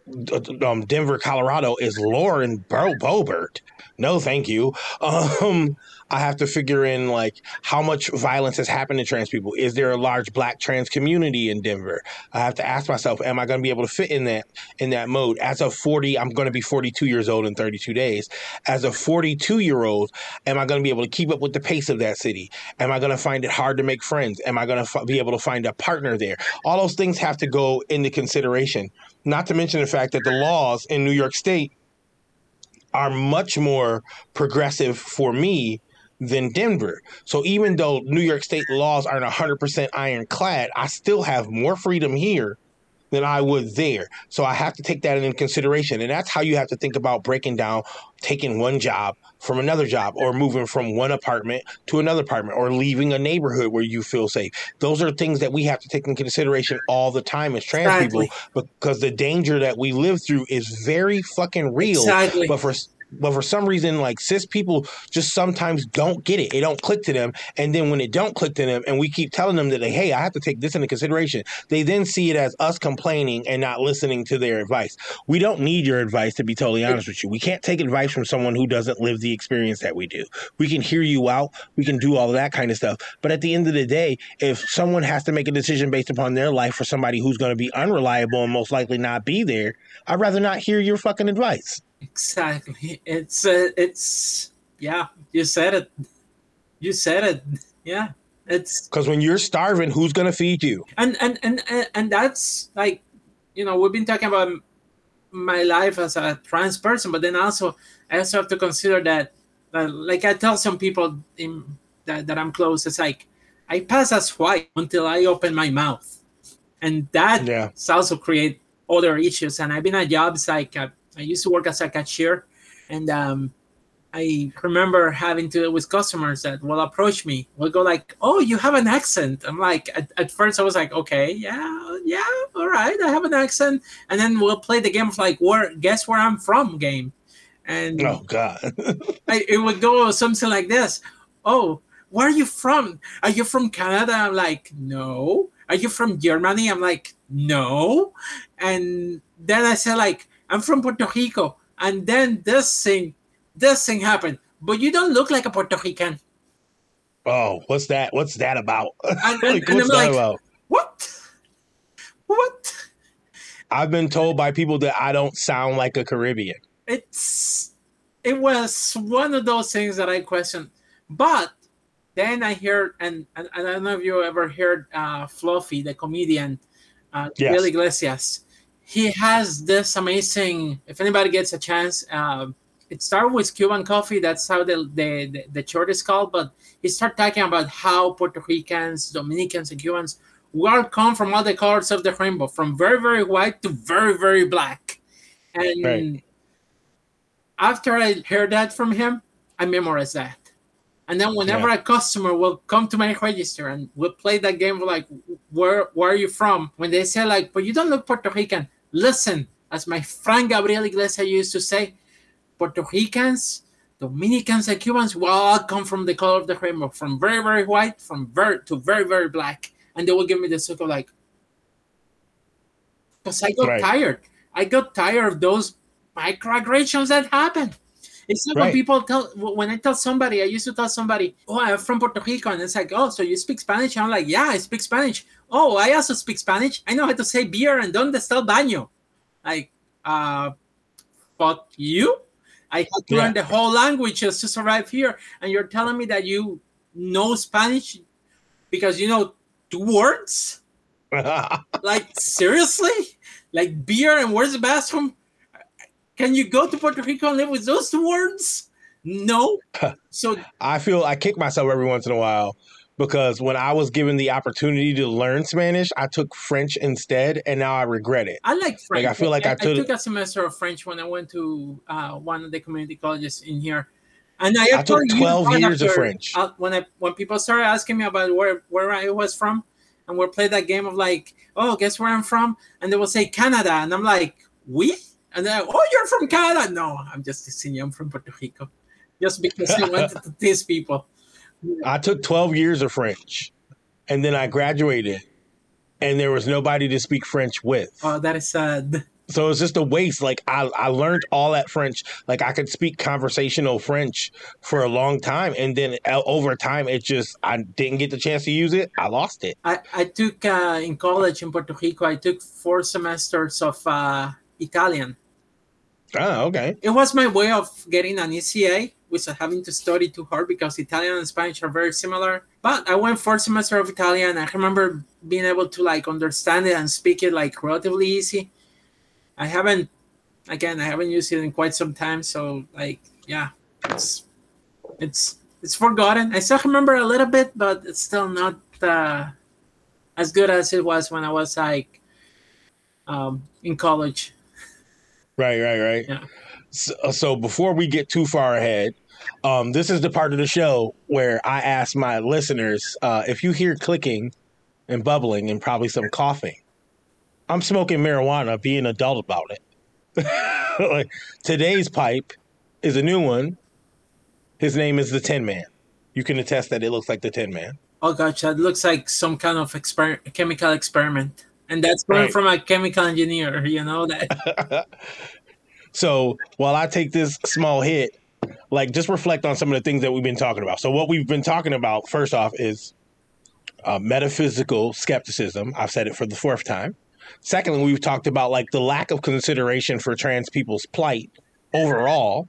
um, Denver, Colorado is Lauren Bo- Boebert. No, thank you. Um, I have to figure in like how much violence has happened to trans people. Is there a large black trans community in Denver? I have to ask myself, am I going to be able to fit in that in that mode? As of 40, I'm going to be 42 years old in 32 days. As a 42 year old, am I going to be able to keep up with the pace of that city? Am I going to find it hard to make friends? Am I going to f- be able to find a partner there? All those things have to go into consideration. Not to mention the fact that the laws in New York State are much more progressive for me than Denver. So even though New York State laws aren't 100% ironclad, I still have more freedom here than I would there. So I have to take that into consideration. And that's how you have to think about breaking down taking one job from another job or moving from one apartment to another apartment or leaving a neighborhood where you feel safe. Those are things that we have to take into consideration all the time as trans exactly. people because the danger that we live through is very fucking real. Exactly. But for but for some reason, like cis people just sometimes don't get it. It don't click to them. And then when it don't click to them, and we keep telling them that, like, hey, I have to take this into consideration, they then see it as us complaining and not listening to their advice. We don't need your advice, to be totally honest with you. We can't take advice from someone who doesn't live the experience that we do. We can hear you out. We can do all of that kind of stuff. But at the end of the day, if someone has to make a decision based upon their life for somebody who's going to be unreliable and most likely not be there, I'd rather not hear your fucking advice. Exactly. It's uh, it's yeah. You said it. You said it. Yeah. It's because when you're starving, who's gonna feed you? And and and and that's like, you know, we've been talking about my life as a trans person, but then also I also have to consider that, uh, like I tell some people in, that that I'm close, it's like I pass as white until I open my mouth, and that yeah. also create other issues. And I've been at jobs like. Uh, I used to work as a cashier, and um, I remember having to with customers that will approach me, will go like, "Oh, you have an accent." I'm like, at, at, first I was like, "Okay, yeah, yeah, all right, I have an accent," and then we'll play the game of like, "Where? Guess where I'm from?" game, and oh god, <laughs> I, it would go something like this. Oh, where are you from? Are you from Canada? I'm like, no. Are you from Germany? I'm like, no. And then I said like, I'm from Puerto Rico. And then this thing, this thing happened. But you don't look like a Puerto Rican. Oh, what's that? What's that about? <laughs> And, and, like, and what's that like, about? What? What? I've been told by people that I don't sound like a Caribbean. It's it was one of those things that I questioned. But then I heard, and, and, and I don't know if you ever heard uh, Fluffy, the comedian, uh, yes. Bill Iglesias he has this amazing. If anybody gets a chance, uh, it started with Cuban coffee. That's how the, the the, the short is called. But he started talking about how Puerto Ricans, Dominicans, and Cubans we all come from all the colors of the rainbow, from very very white to very very black. And right. after I heard that from him, I memorized that. And then whenever yeah. a customer will come to my register and will play that game, like, where where are you from? When they say like, but you don't look Puerto Rican. Listen, as my friend Gabriel Iglesias used to say, Puerto Ricans, Dominicans, and Cubans will all come from the color of the rainbow, from very very white, from very to very very black. and they will give me this look of like, because I got Right. tired. I got tired of those microaggressions that happen. It's like when people tell when I tell somebody, I used to tell somebody, "Oh, I'm from Puerto Rico," and it's like, "Oh, so you speak Spanish?" I'm like, "Yeah, I speak Spanish." Oh, I also speak Spanish. I know how to say beer and donde está el baño. Like, uh, but you, I had to Yeah. learn the whole language just to survive here, and you're telling me that you know Spanish because you know two words? <laughs> Like seriously? Like beer and where's the bathroom? Can you go to Puerto Rico and live with those two words? No. <laughs> So I feel I kick myself every once in a while because when I was given the opportunity to learn Spanish, I took French instead, and now I regret it. I like French. I feel like I took- took a semester of French when I went to uh, one of the community colleges in here, and I, I took 12 one years of French. uh, when I when people started asking me about where where I was from, and we played that game of like, oh, guess where I'm from, and they will say Canada, and I'm like, we, and then oh, you're from Canada? No, I'm just teasing you. I'm from Puerto Rico, just because I wanted to tease people. I took 12 years of French, and then I graduated, and there was nobody to speak French with. Oh, that is sad. So it's just a waste. Like I, I learned all that French. Like I could speak conversational French for a long time, and then uh, over time, it just I didn't get the chance to use it. I lost it. I, I took uh, in college in Puerto Rico. I took four semesters of uh, Italian. Oh, okay. It was my way of getting an ECA without having to study too hard because Italian and Spanish are very similar. But I went four semester of Italian. I remember being able to like understand it and speak it like relatively easy. I haven't, again, I haven't used it in quite some time. So like, yeah, it's it's it's forgotten. I still remember a little bit, but it's still not uh, as good as it was when I was like um, in college. Right, right, right. Yeah. So, so before we get too far ahead, um, this is the part of the show where I ask my listeners uh, if you hear clicking and bubbling and probably some coughing. I'm smoking marijuana, being an adult about it. <laughs> Like, today's pipe is a new one. His name is the Tin Man. You can attest that it looks like the Tin Man. Oh gosh, that looks like some kind of exper- chemical experiment, and that's coming Right. from a chemical engineer. You know that. <laughs> So while I take this small hit, like just reflect on some of the things that we've been talking about. So what we've been talking about, first off, is uh, metaphysical skepticism. I've said it for the fourth time. Secondly, we've talked about like the lack of consideration for trans people's plight overall.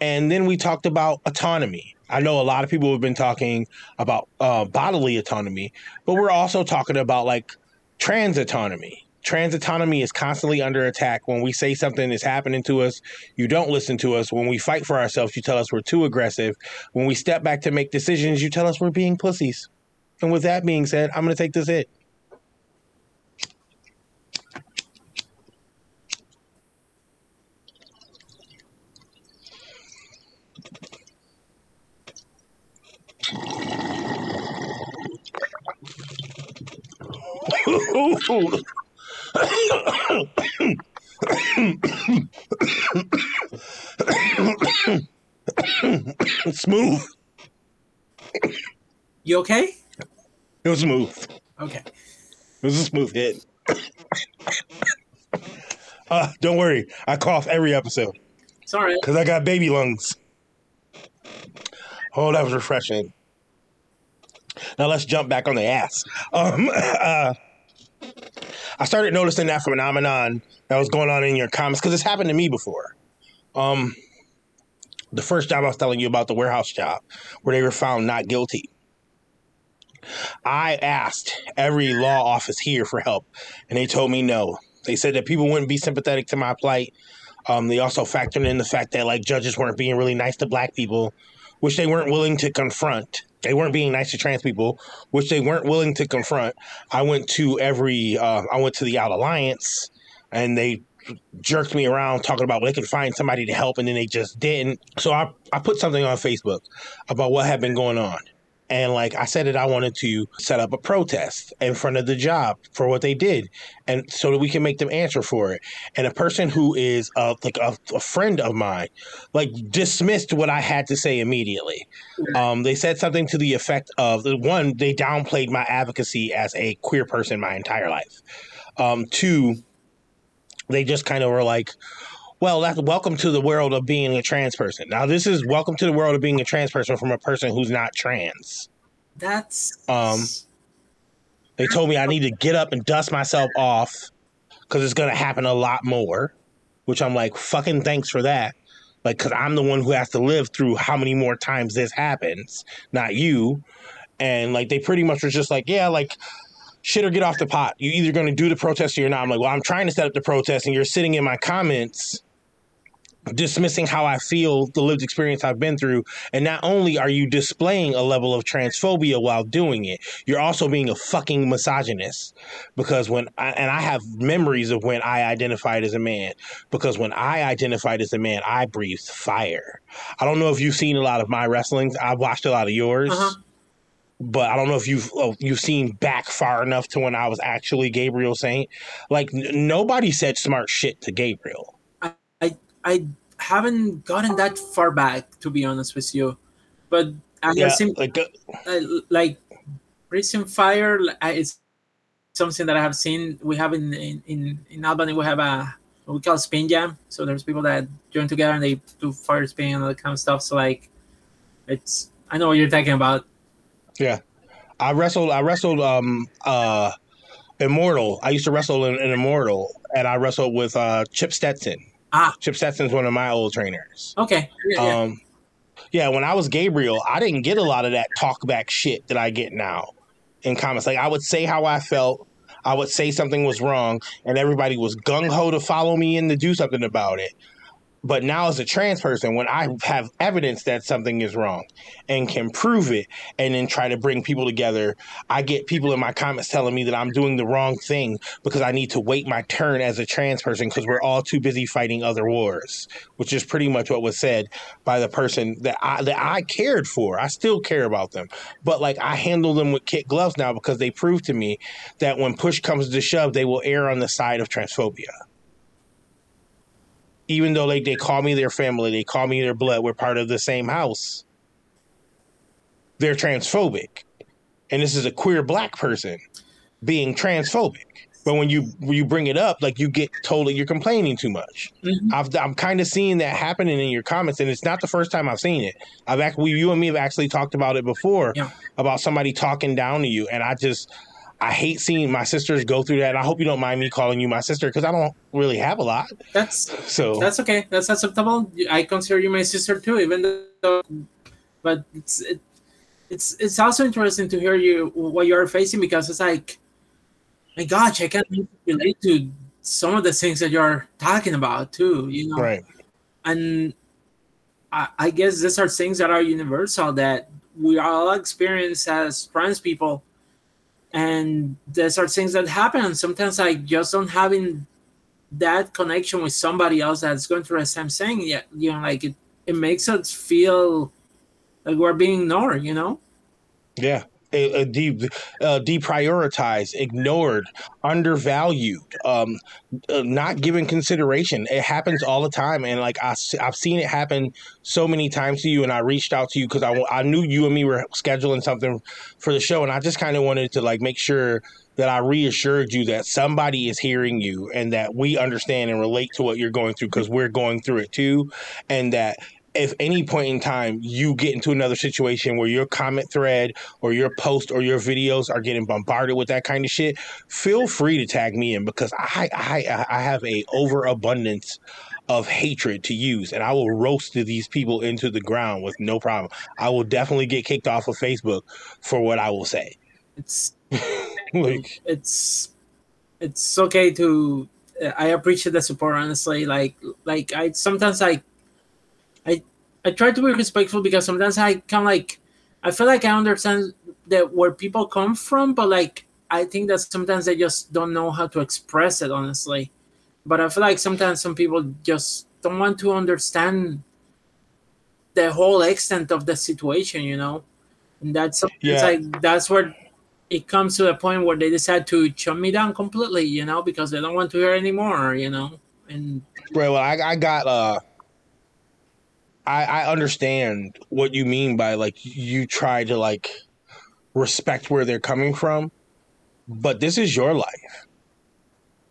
And then we talked about autonomy. I know a lot of people have been talking about uh, bodily autonomy, but we're also talking about like trans autonomy. Trans autonomy is constantly under attack. When we say something is happening to us, you don't listen to us. When we fight for ourselves, you tell us we're too aggressive. When we step back to make decisions, you tell us we're being pussies. And with that being said, I'm going to take this hit. <coughs> smooth. You okay? It was smooth. Okay. It was a smooth hit. <coughs> uh, don't worry, I cough every episode right. because I got baby lungs. Oh, that was refreshing. Now let's jump back on the ass. Um, <coughs> uh, I started noticing that phenomenon that was going on in your comments because it's happened to me before. Um, the first job I was telling you about, the warehouse job, where they were found not guilty. I asked every law office here for help, and they told me no. They said that people wouldn't be sympathetic to my plight. Um, they also factored in the fact that like judges weren't being really nice to black people, which they weren't willing to confront. They weren't being nice to trans people, which they weren't willing to confront. I went to every, uh, I went to the Out Alliance, and they jerked me around talking about they could find somebody to help, and then they just didn't. So I, I put something on Facebook about what had been going on. And like I said that I wanted to set up a protest in front of the job for what they did. And so that we can make them answer for it. And a person who is uh, like a, a friend of mine, like dismissed what I had to say immediately. Um, they said something to the effect of one, they downplayed my advocacy as a queer person my entire life. Um, two, they just kind of were like, well, that's welcome to the world of being a trans person. Now, this is welcome to the world of being a trans person from a person who's not trans. That's Um, They told me I need to get up and dust myself off because it's going to happen a lot more, which I'm like, fucking thanks for that. Like, because I'm the one who has to live through how many more times this happens, not you. And like, they pretty much was just like, yeah, like, shit or get off the pot. You're either going to do the protest or you're not. I'm like, well, I'm trying to set up the protest, and you're sitting in my comments dismissing how I feel, the lived experience I've been through. And not only are you displaying a level of transphobia while doing it, you're also being a fucking misogynist. Because when I, and I have memories of when I identified as a man, because when I identified as a man, I breathed fire. I don't know if you've seen a lot of my wrestlings. I've watched a lot of yours. Uh-huh. But I don't know if you've oh, you've seen back far enough to when I was actually Gabriel Saint. Like n- nobody said smart shit to Gabriel. I haven't gotten that far back to be honest with you, but I Yeah, seen like uh, uh, like recent fire it's something that I have seen. We have in in in, in Albany we have a what we call spin jam. So there's people that join together and they do fire spin and all that kind of stuff. So like, it's I know what you're talking about. Yeah. I wrestled I wrestled um uh Immortal. I used to wrestle in, in Immortal and I wrestled with uh Chip Stetson. Ah. Chip Stetson's one of my old trainers. Okay. Yeah, yeah. Um yeah, when I was Gabriel, I didn't get a lot of that talk back shit that I get now in comments. Like I would say how I felt, I would say something was wrong, and everybody was gung ho to follow me in to do something about it. But now, as a trans person, when I have evidence that something is wrong and can prove it and then try to bring people together, I get people in my comments telling me that I'm doing the wrong thing because I need to wait my turn as a trans person because we're all too busy fighting other wars, which is pretty much what was said by the person that I that I cared for. I still care about them, but like I handle them with kid gloves now because they prove to me that when push comes to shove, they will err on the side of transphobia even though they, they call me their family, they call me their blood, we're part of the same house, they're transphobic. And this is a queer black person being transphobic. But when you when you bring it up, like you get told that you're complaining too much. Mhm. I've, I'm kind of seeing that happening in your comments, and it's not the first time I've seen it. I've actually, you and me have actually talked about it before Yeah. about somebody talking down to you, and I just I hate seeing my sisters go through that. And I hope you don't mind me calling you my sister because I don't really have a lot. That's So that's okay. That's acceptable. I consider you my sister too, even though. But it's it, it's it's also interesting to hear you what you're facing because it's like, my gosh, I can relate to some of the things that you're talking about too. You know, right. and I, I guess these are things that are universal that we all experience as trans people and these are things that happen. And sometimes like just don't having that connection with somebody else that's going through the same thing. Yeah you know like it, it makes us feel like we're being ignored you know? Yeah. Uh, de- uh, deprioritized, ignored, undervalued, um, uh, not given consideration. It happens all the time, and like I, have seen it happen so many times to you. And I reached out to you because I, I knew you and me were scheduling something for the show, and I just kind of wanted to like make sure that I reassured you that somebody is hearing you and that we understand and relate to what you're going through because we're going through it too, and that if any point in time you get into another situation where your comment thread or your post or your videos are getting bombarded with that kind of shit, feel free to tag me in because I I I have a overabundance of hatred to use and I will roast these people into the ground with no problem. I will definitely get kicked off of Facebook for what I will say. it's <laughs> like it's it's okay to i appreciate the support honestly like like i sometimes like i i try to be respectful because sometimes i kind of like i feel like i understand that where people come from but like i think that sometimes they just don't know how to express it honestly but i feel like sometimes some people just don't want to understand the whole extent of the situation you know and that's Yeah. it's like that's where it comes to a point where they decide to shut me down completely, you know, because they don't want to hear anymore, you know, and Right. Well, I, I got. uh I I understand what you mean by like you try to like respect where they're coming from, but this is your life.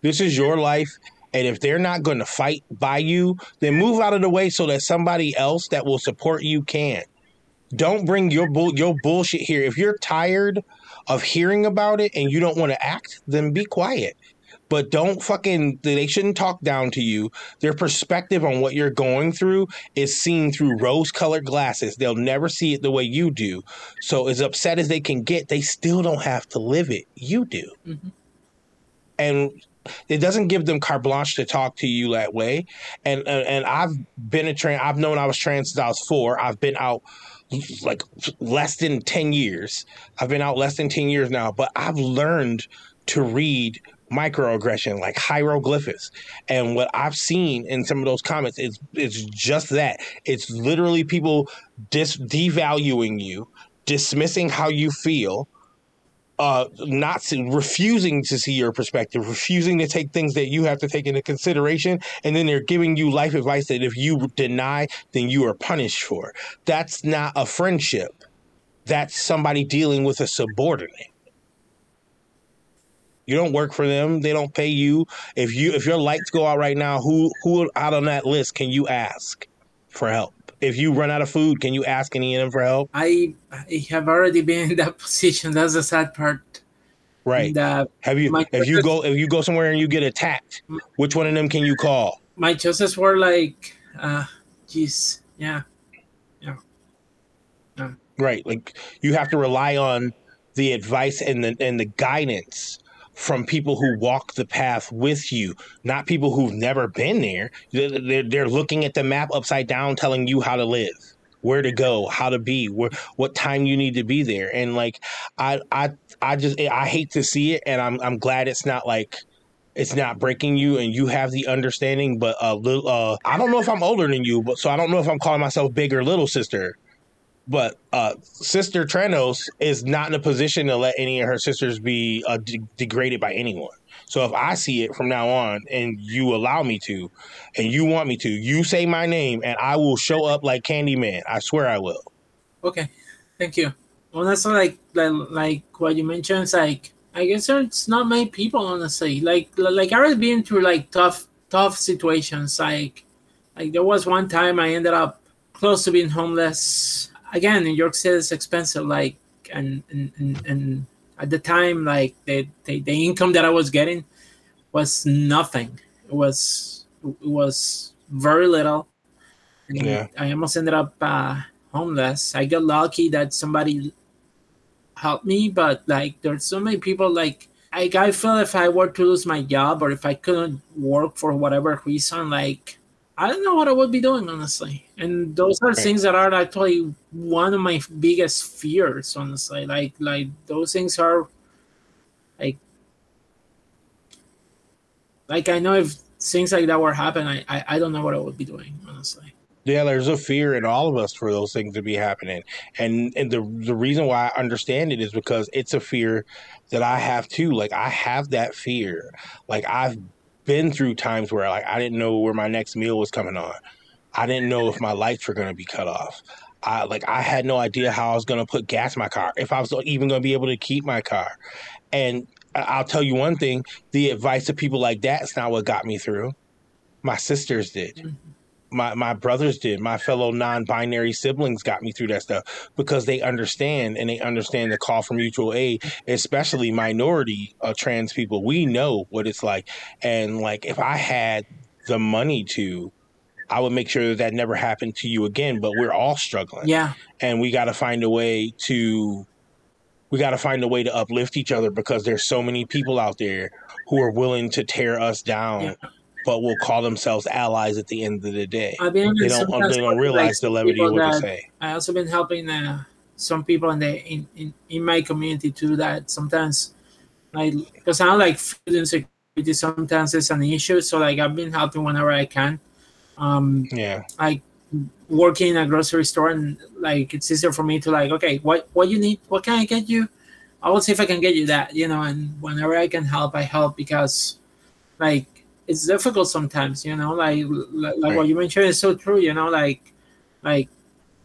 This is your life, and if they're not going to fight by you, then move out of the way so that somebody else that will support you can. Don't bring your bull your bullshit here. If you're tired of hearing about it and you don't want to act, then be quiet. But don't fucking they shouldn't talk down to you. Their perspective on what you're going through is seen through rose-colored glasses. They'll never see it the way you do. So as upset as they can get, they still don't have to live it. You do. Mhm. And it doesn't give them carte blanche to talk to you that way. And and, and I've been a trans. I've known I was trans since I was four. I've been out like less than 10 years. I've been out less than 10 years now, but I've learned to read microaggression like hieroglyphics. And what I've seen in some of those comments is it's just that. It's literally people dis- devaluing you, dismissing how you feel, uh, not see, refusing to see your perspective, refusing to take things that you have to take into consideration, and then they're giving you life advice that if you deny, then you are punished for. That's not a friendship. That's somebody dealing with a subordinate. You don't work for them. They don't pay you. If you if your lights go out right now, who who out on that list can you ask for help? If you run out of food, can you ask any of them for help? I I have already been in that <laughs> position. That's the sad part. Right. Uh, Have you if you go if you go somewhere and you get attacked, which one of them can you call? my choices were like, uh, geez, yeah, Right. Like you have to rely on the advice and the and the guidance from people who walk the path with you, not people who've never been there. They're, looking at the map upside down, telling you how to live, where to go, how to be, where what time you need to be there. And like I I I just I hate to see it, and I'm I'm glad it's not like it's not breaking you and you have the understanding but a little uh i don't know if i'm older than you but so i don't know if i'm calling myself big or little sister but uh sister trenos is not in a position to let any of her sisters be uh, de- degraded by anyone so if i see it from now on and you allow me to and you want me to you say my name and i will show up like candyman i swear i will okay, thank you. Honestly, like like, like what you mentioned, it's like I guess there's not many people honestly. Like like I already been through like tough tough situations. Like like there was one time I ended up close to being homeless. Again, New York City is expensive. Like and and and, and at the time, like the, the the income that I was getting was nothing. It was it was very little. And Yeah. I almost ended up uh, homeless. I got lucky that somebody helped me, but like there's so many people like like I feel if I were to lose my job or if I couldn't work for whatever reason, like I don't know what I would be doing honestly. And those are things that are actually one of my biggest fears, honestly. Like like those things are like like I know if things like that were happen, I, I I don't know what I would be doing, honestly. Yeah, there's a fear in all of us for those things to be happening, and and the the reason why I understand it is because it's a fear that I have too. Like I have that fear. Like I've been through times where like I didn't know where my next meal was coming on. I didn't know if my lights were going to be cut off. I like I had no idea how I was going to put gas in my car, if I was even going to be able to keep my car. And I'll tell you one thing: the advice of people like that's not what got me through. My sisters did mm-hmm. My my brothers did my fellow non-binary siblings got me through that stuff because they understand and they understand the call for mutual aid especially minority uh, trans people we know what it's like and like if i had the money to i would make sure that that never happened to you again but we're all struggling Yeah. and we got to find a way to we got to find a way to uplift each other because there's so many people out there who are willing to tear us down Yeah. But will call themselves allies at the end of the day I've been they don't they don't realize the levity of what that- say I also been helping uh, some people in the in, in, in my community too. That sometimes, like, because I'm like food insecurity, sometimes it's an issue. So like I've been helping whenever I can. Um, yeah like working in a grocery store and like it's easier for me to like okay what what you need what can i get you i will see if i can get you that you know and whenever i can help i help because like it's difficult sometimes you know like like, like what you mentioned is so true you know like like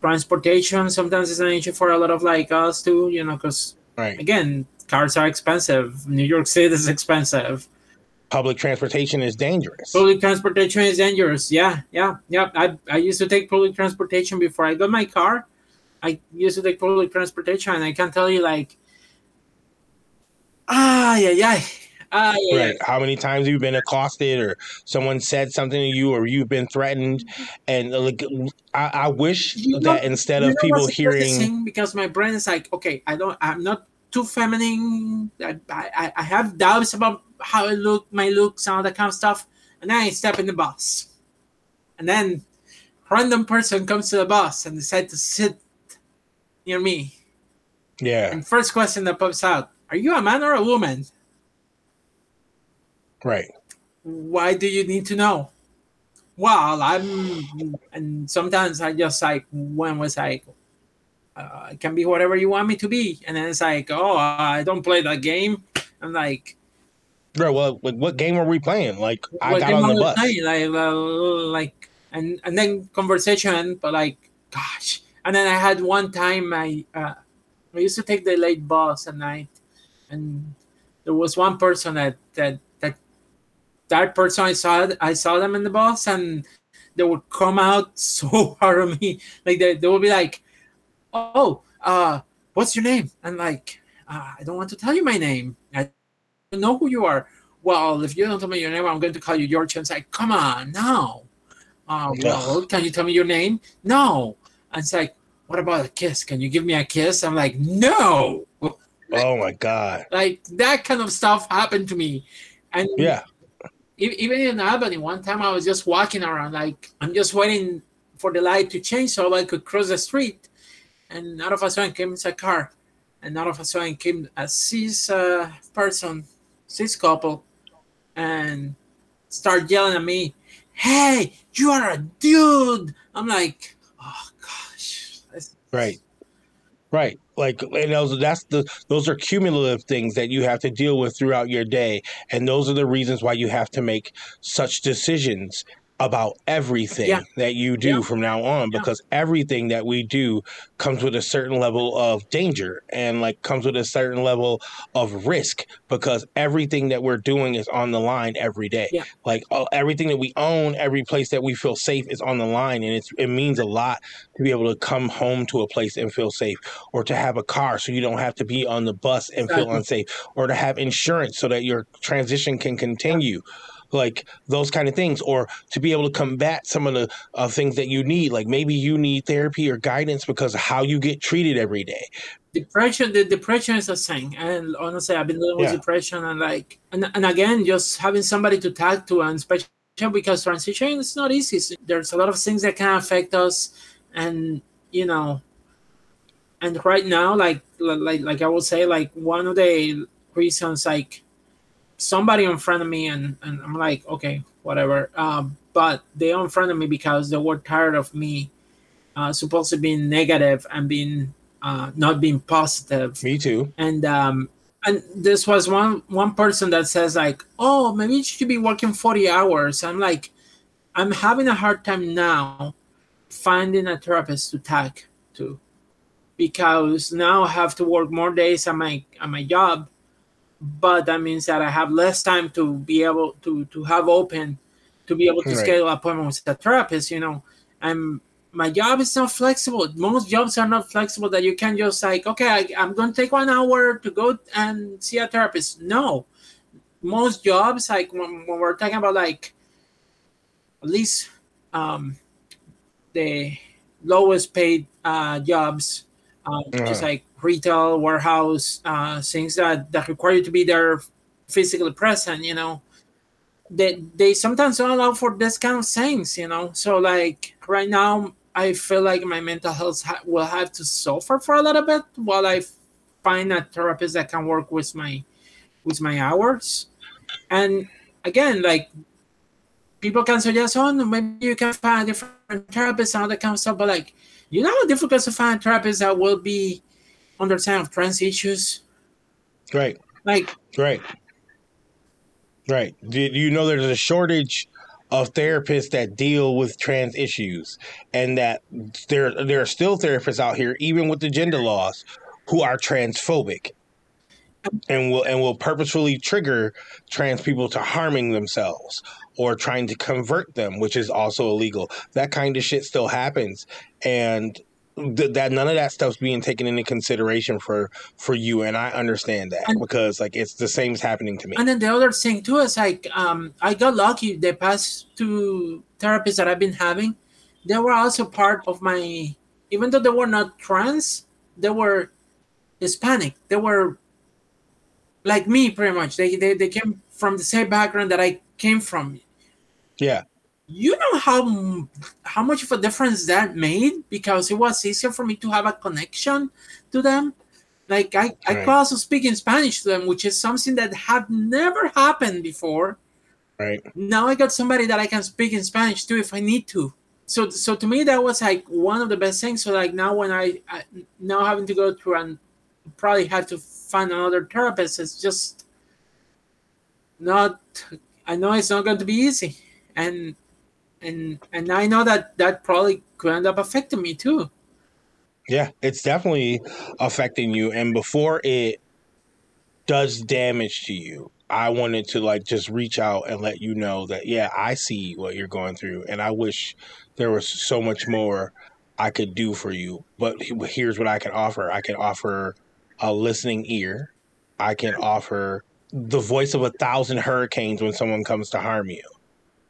transportation sometimes is an issue for a lot of like us too you know because Right. again cars are expensive new york city is expensive Public transportation is dangerous. Public transportation is dangerous. Yeah, yeah, yeah. I, I used to take public transportation before I got my car. I used to take public transportation, and I can tell you, like, ah, yeah, yeah, ah, yeah, Right. How many times you've you been accosted or someone said something to you or you've been threatened? And uh, like, I, I wish You know- that instead You of know people what's the craziest hearing, because my brain is like, okay, I don't, I'm not too feminine. I, I, I have doubts about how I look, my looks, and all that kind of stuff. And then I step in the bus, and then random person comes to the bus and decide to sit near me. yeah, And first question that pops out: Are you a man or a woman? Right, Why do you need to know? Well, I'm, and sometimes I just like when was like, uh, it can be whatever you want me to be, and then it's like, oh, I don't play that game. I'm like, bro. Well, what game are we playing? Like, I got on the bus. playing? Like, uh, like, and and then conversation, but like, gosh, and then I had one time I, uh, I used to take the late bus at night, and there was one person that that that person I saw I saw them in the bus, and they would come out <laughs> so hard on me, like they they would be like, oh, uh, what's your name? And like, uh, I don't want to tell you my name. I don't know who you are. Well, if you don't tell me your name, I'm going to call you George. And it's like, come on, no. Uh, well, can you tell me your name? No. And it's like, what about a kiss? Can you give me a kiss? I'm like, no. Oh my god. <laughs> Like that kind of stuff happened to me. And Yeah. Even in Albany, one time I was just walking around, like I'm just waiting for the light to change so I could cross the street. And out of a sudden came a car, and out of a sudden came a cis uh, person, cis couple, and start yelling at me, "Hey, you are a dude!" I'm like, "Oh gosh." Right. Right. Like and those that's the those are cumulative things that you have to deal with throughout your day. And those are the reasons why you have to make such decisions about everything Yeah. that you do Yeah. from now on Yeah. because everything that we do comes with a certain level of danger and like comes with a certain level of risk because everything that we're doing is on the line every day Yeah. like uh, everything that we own every place that we feel safe is on the line and it's it means a lot to be able to come home to a place and feel safe or to have a car so you don't have to be on the bus and feel unsafe or to have insurance so that your transition can continue like those kind of things or to be able to combat some of the uh, things that you need like maybe you need therapy or guidance because of how you get treated every day depression the depression is a thing and honestly i've been dealing with Yeah. depression and like and, and again just having somebody to talk to and especially because transition is not easy there's a lot of things that can affect us and you know and right now like like like i will say like one of the reasons like somebody in front of me and, and i'm like okay whatever. Um, but they are in front of me because they were tired of me uh, supposed to being negative and being uh, not being positive. Me too. And um and this was one one person that says like oh maybe you should be working 40 hours. I'm like i'm having a hard time now finding a therapist to talk to because now i have to work more days at my at my job but that means that i have less time to be able to to have open to be able to Right. schedule appointments with a therapist you know i'm my job is not flexible. Most jobs are not flexible that you can just like, okay, I, I'm going to take one hour to go and see a therapist. No, most jobs, like when, when we're talking about like at least um, the lowest paid uh, jobs, uh, just Uh-huh. like retail, warehouse, uh, things that, that require you to be there physically present, you know, they, they sometimes don't allow for this kind of things, you know. So like right now, I feel like my mental health ha- will have to suffer for a little bit while I find a therapist that can work with my with my hours. And again, like people can suggest, oh, maybe you can find a different therapist and all that kind of stuff. But like, you know how difficult to find therapists that will be understand of trans issues? Right. Like, right. Right. Do, you know there's a shortage of therapists that deal with trans issues and that there there are still therapists out here even with the GENDA laws who are transphobic and will and will purposefully trigger trans people to harming themselves or trying to convert them, which is also illegal. That kind of shit still happens, and th- that none of that stuff's being taken into consideration for for you. And I understand that And- because like it's the same is happening to me. and then the other thing too is like, um, I got lucky. The past two therapists that I've been having, they were also part of my. Even though they were not trans, they were Hispanic. They were like me, pretty much. They they, they came from the same background that I came from. Yeah, you know how how much of a difference that made? Because it was easier for me to have a connection to them. Like i i Right. could also speak in spanish to them which is something that had never happened before. Right. now i got somebody that i can speak in spanish to if i need to. So so to me that was like one of the best things. So like now when i, I now having to go through and probably have to find another therapist it's just not i know it's not going to be easy and and and i know that that probably could end up affecting me too Yeah, it's definitely affecting you. And before it does damage to you, I wanted to like just reach out and let you know that yeah, I see what you're going through, and I wish there was so much more I could do for you. But here's what I can offer: I can offer a listening ear. I can offer the voice of a thousand hurricanes when someone comes to harm you,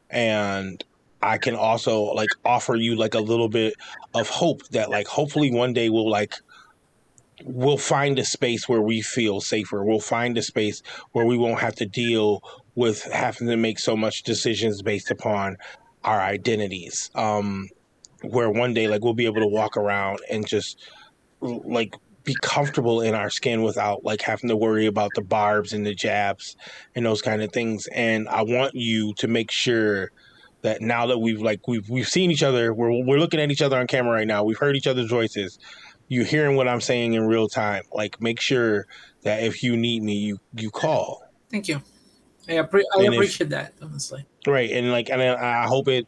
and I can also like offer you like a little bit of hope that like hopefully one day we'll like we'll find a space where we feel safer. We'll find a space where we won't have to deal with having to make so much decisions based upon our identities. Um where one day like we'll be able to walk around and just like be comfortable in our skin without like having to worry about the barbs and the jabs and those kind of things. And I want you to make sure that now that we've like we've we've seen each other, we're we're looking at each other on camera right now. We've heard each other's voices. You're hearing what I'm saying in real time. Like make sure that if you need me, you you call. thank you i, appre- I And if- appreciate that honestly Right, and like, and I I hope it,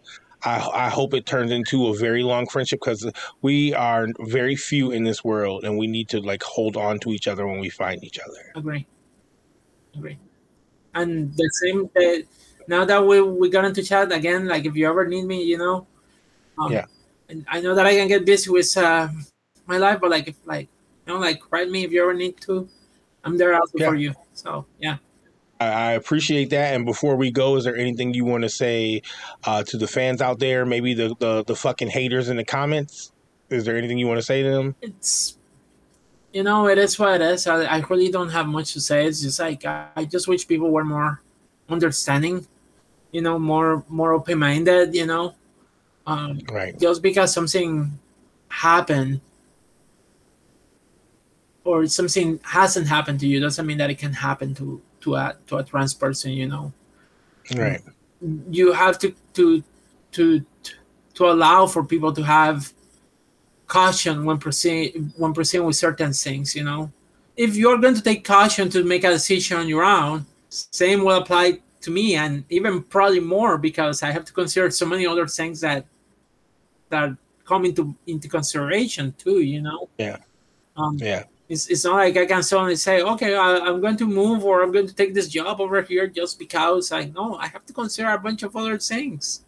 I I hope it turns into a very long friendship because we are very few in this world, and we need to like hold on to each other when we find each other. agree agree and the same uh, now that we we got into chat again like if you ever need me you know um, Yeah. and i know that i can get busy with uh, my life but like if like you know like write me if you ever need to i'm there also Yeah. for you so yeah I, appreciate that. And before we go, is there anything you want to say uh, to the fans out there? Maybe the, the the fucking haters in the comments. Is there anything you want to say to them? it's you know it is what it is i, I really don't have much to say it's just like I, I just wish people were more understanding you know more more open-minded you know um Right. just because something happened or something hasn't happened to you doesn't mean that it can happen to to a to a trans person you know Right. you have to to to to allow for people to have caution when proceeding when proceeding with certain things you know if you're going to take caution to make a decision on your own same will apply to me and even probably more because i have to consider so many other things that that come into into consideration too you know Yeah. um Yeah. It's, it's not like I can suddenly say, okay, I, I'm going to move or I'm going to take this job over here just because I know I have to consider a bunch of other things.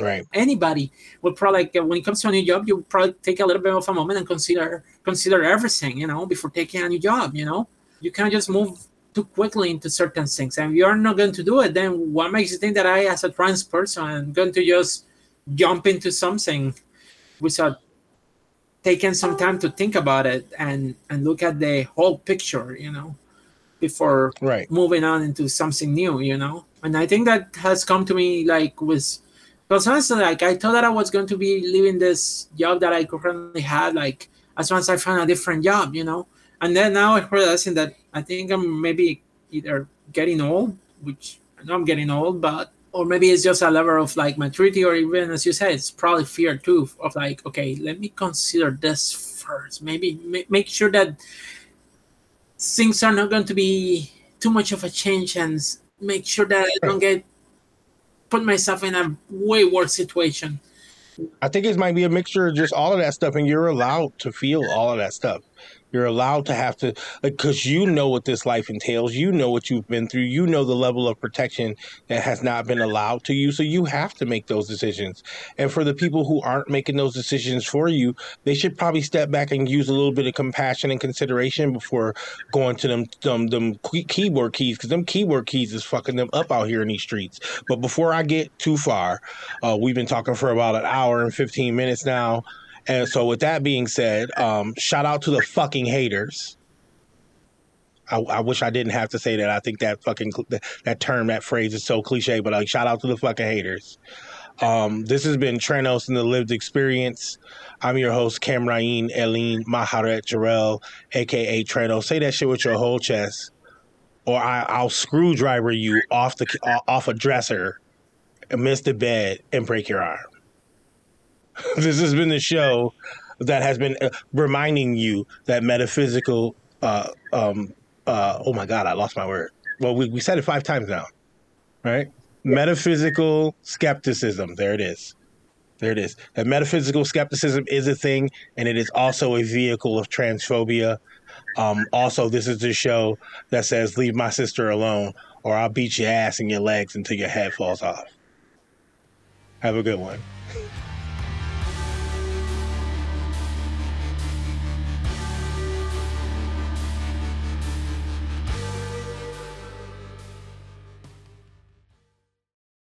Right. Anybody would probably, like, when it comes to a new job, you probably take a little bit of a moment and consider consider everything, you know, before taking a new job. You know, you can't just move too quickly into certain things. And if you're not going to do it, then what makes you think that I, as a trans person, am going to just jump into something without taking some oh. time to think about it and and look at the whole picture you know before Right. moving on into something new you know? And i think that has come to me like with because honestly like i thought that i was going to be leaving this job that i currently had like as soon as i found a different job you know? And then now i'm realizing that i think i'm maybe either getting old which i know i'm getting old but or maybe it's just a level of like maturity, or even as you said, it's probably fear too of like, okay, let me consider this first. Maybe make sure that things are not going to be too much of a change, and make sure that I don't get put myself in a way worse situation. I think it might be a mixture of just all of that stuff, and you're allowed to feel all of that stuff. You're allowed to have to, because you know what this life entails. You know what you've been through. You know the level of protection that has not been allowed to you. So you have to make those decisions. And for the people who aren't making those decisions for you, they should probably step back and use a little bit of compassion and consideration before going to them them, them keyboard keys, because them keyboard keys is fucking them up out here in these streets. But before I get too far, uh, we've been talking for about an hour and 15 minutes now. And so, with that being said, um, shout out to the fucking haters. I, I, wish I didn't have to say that. I think that fucking that, term, that phrase is so cliche. But like, shout out to the fucking haters. Um, this has been Trenos and the Lived Experience. I'm your host, Camrain Eline Maharet Jarrell, aka Trenos. Say that shit with your whole chest, or I, will screwdriver you off the off a dresser, miss the bed, and break your arm. <laughs> this has been the show that has been uh, reminding you that metaphysical. Uh, um, uh, oh my God, I lost my word. Well, we, we said it five times now, right? Metaphysical skepticism. There it is. There it is. That metaphysical skepticism is a thing, and it is also a vehicle of transphobia. Um, also, this is the show that says, Leave my sister alone, or I'll beat your ass and your legs until your head falls off. Have a good one. <laughs>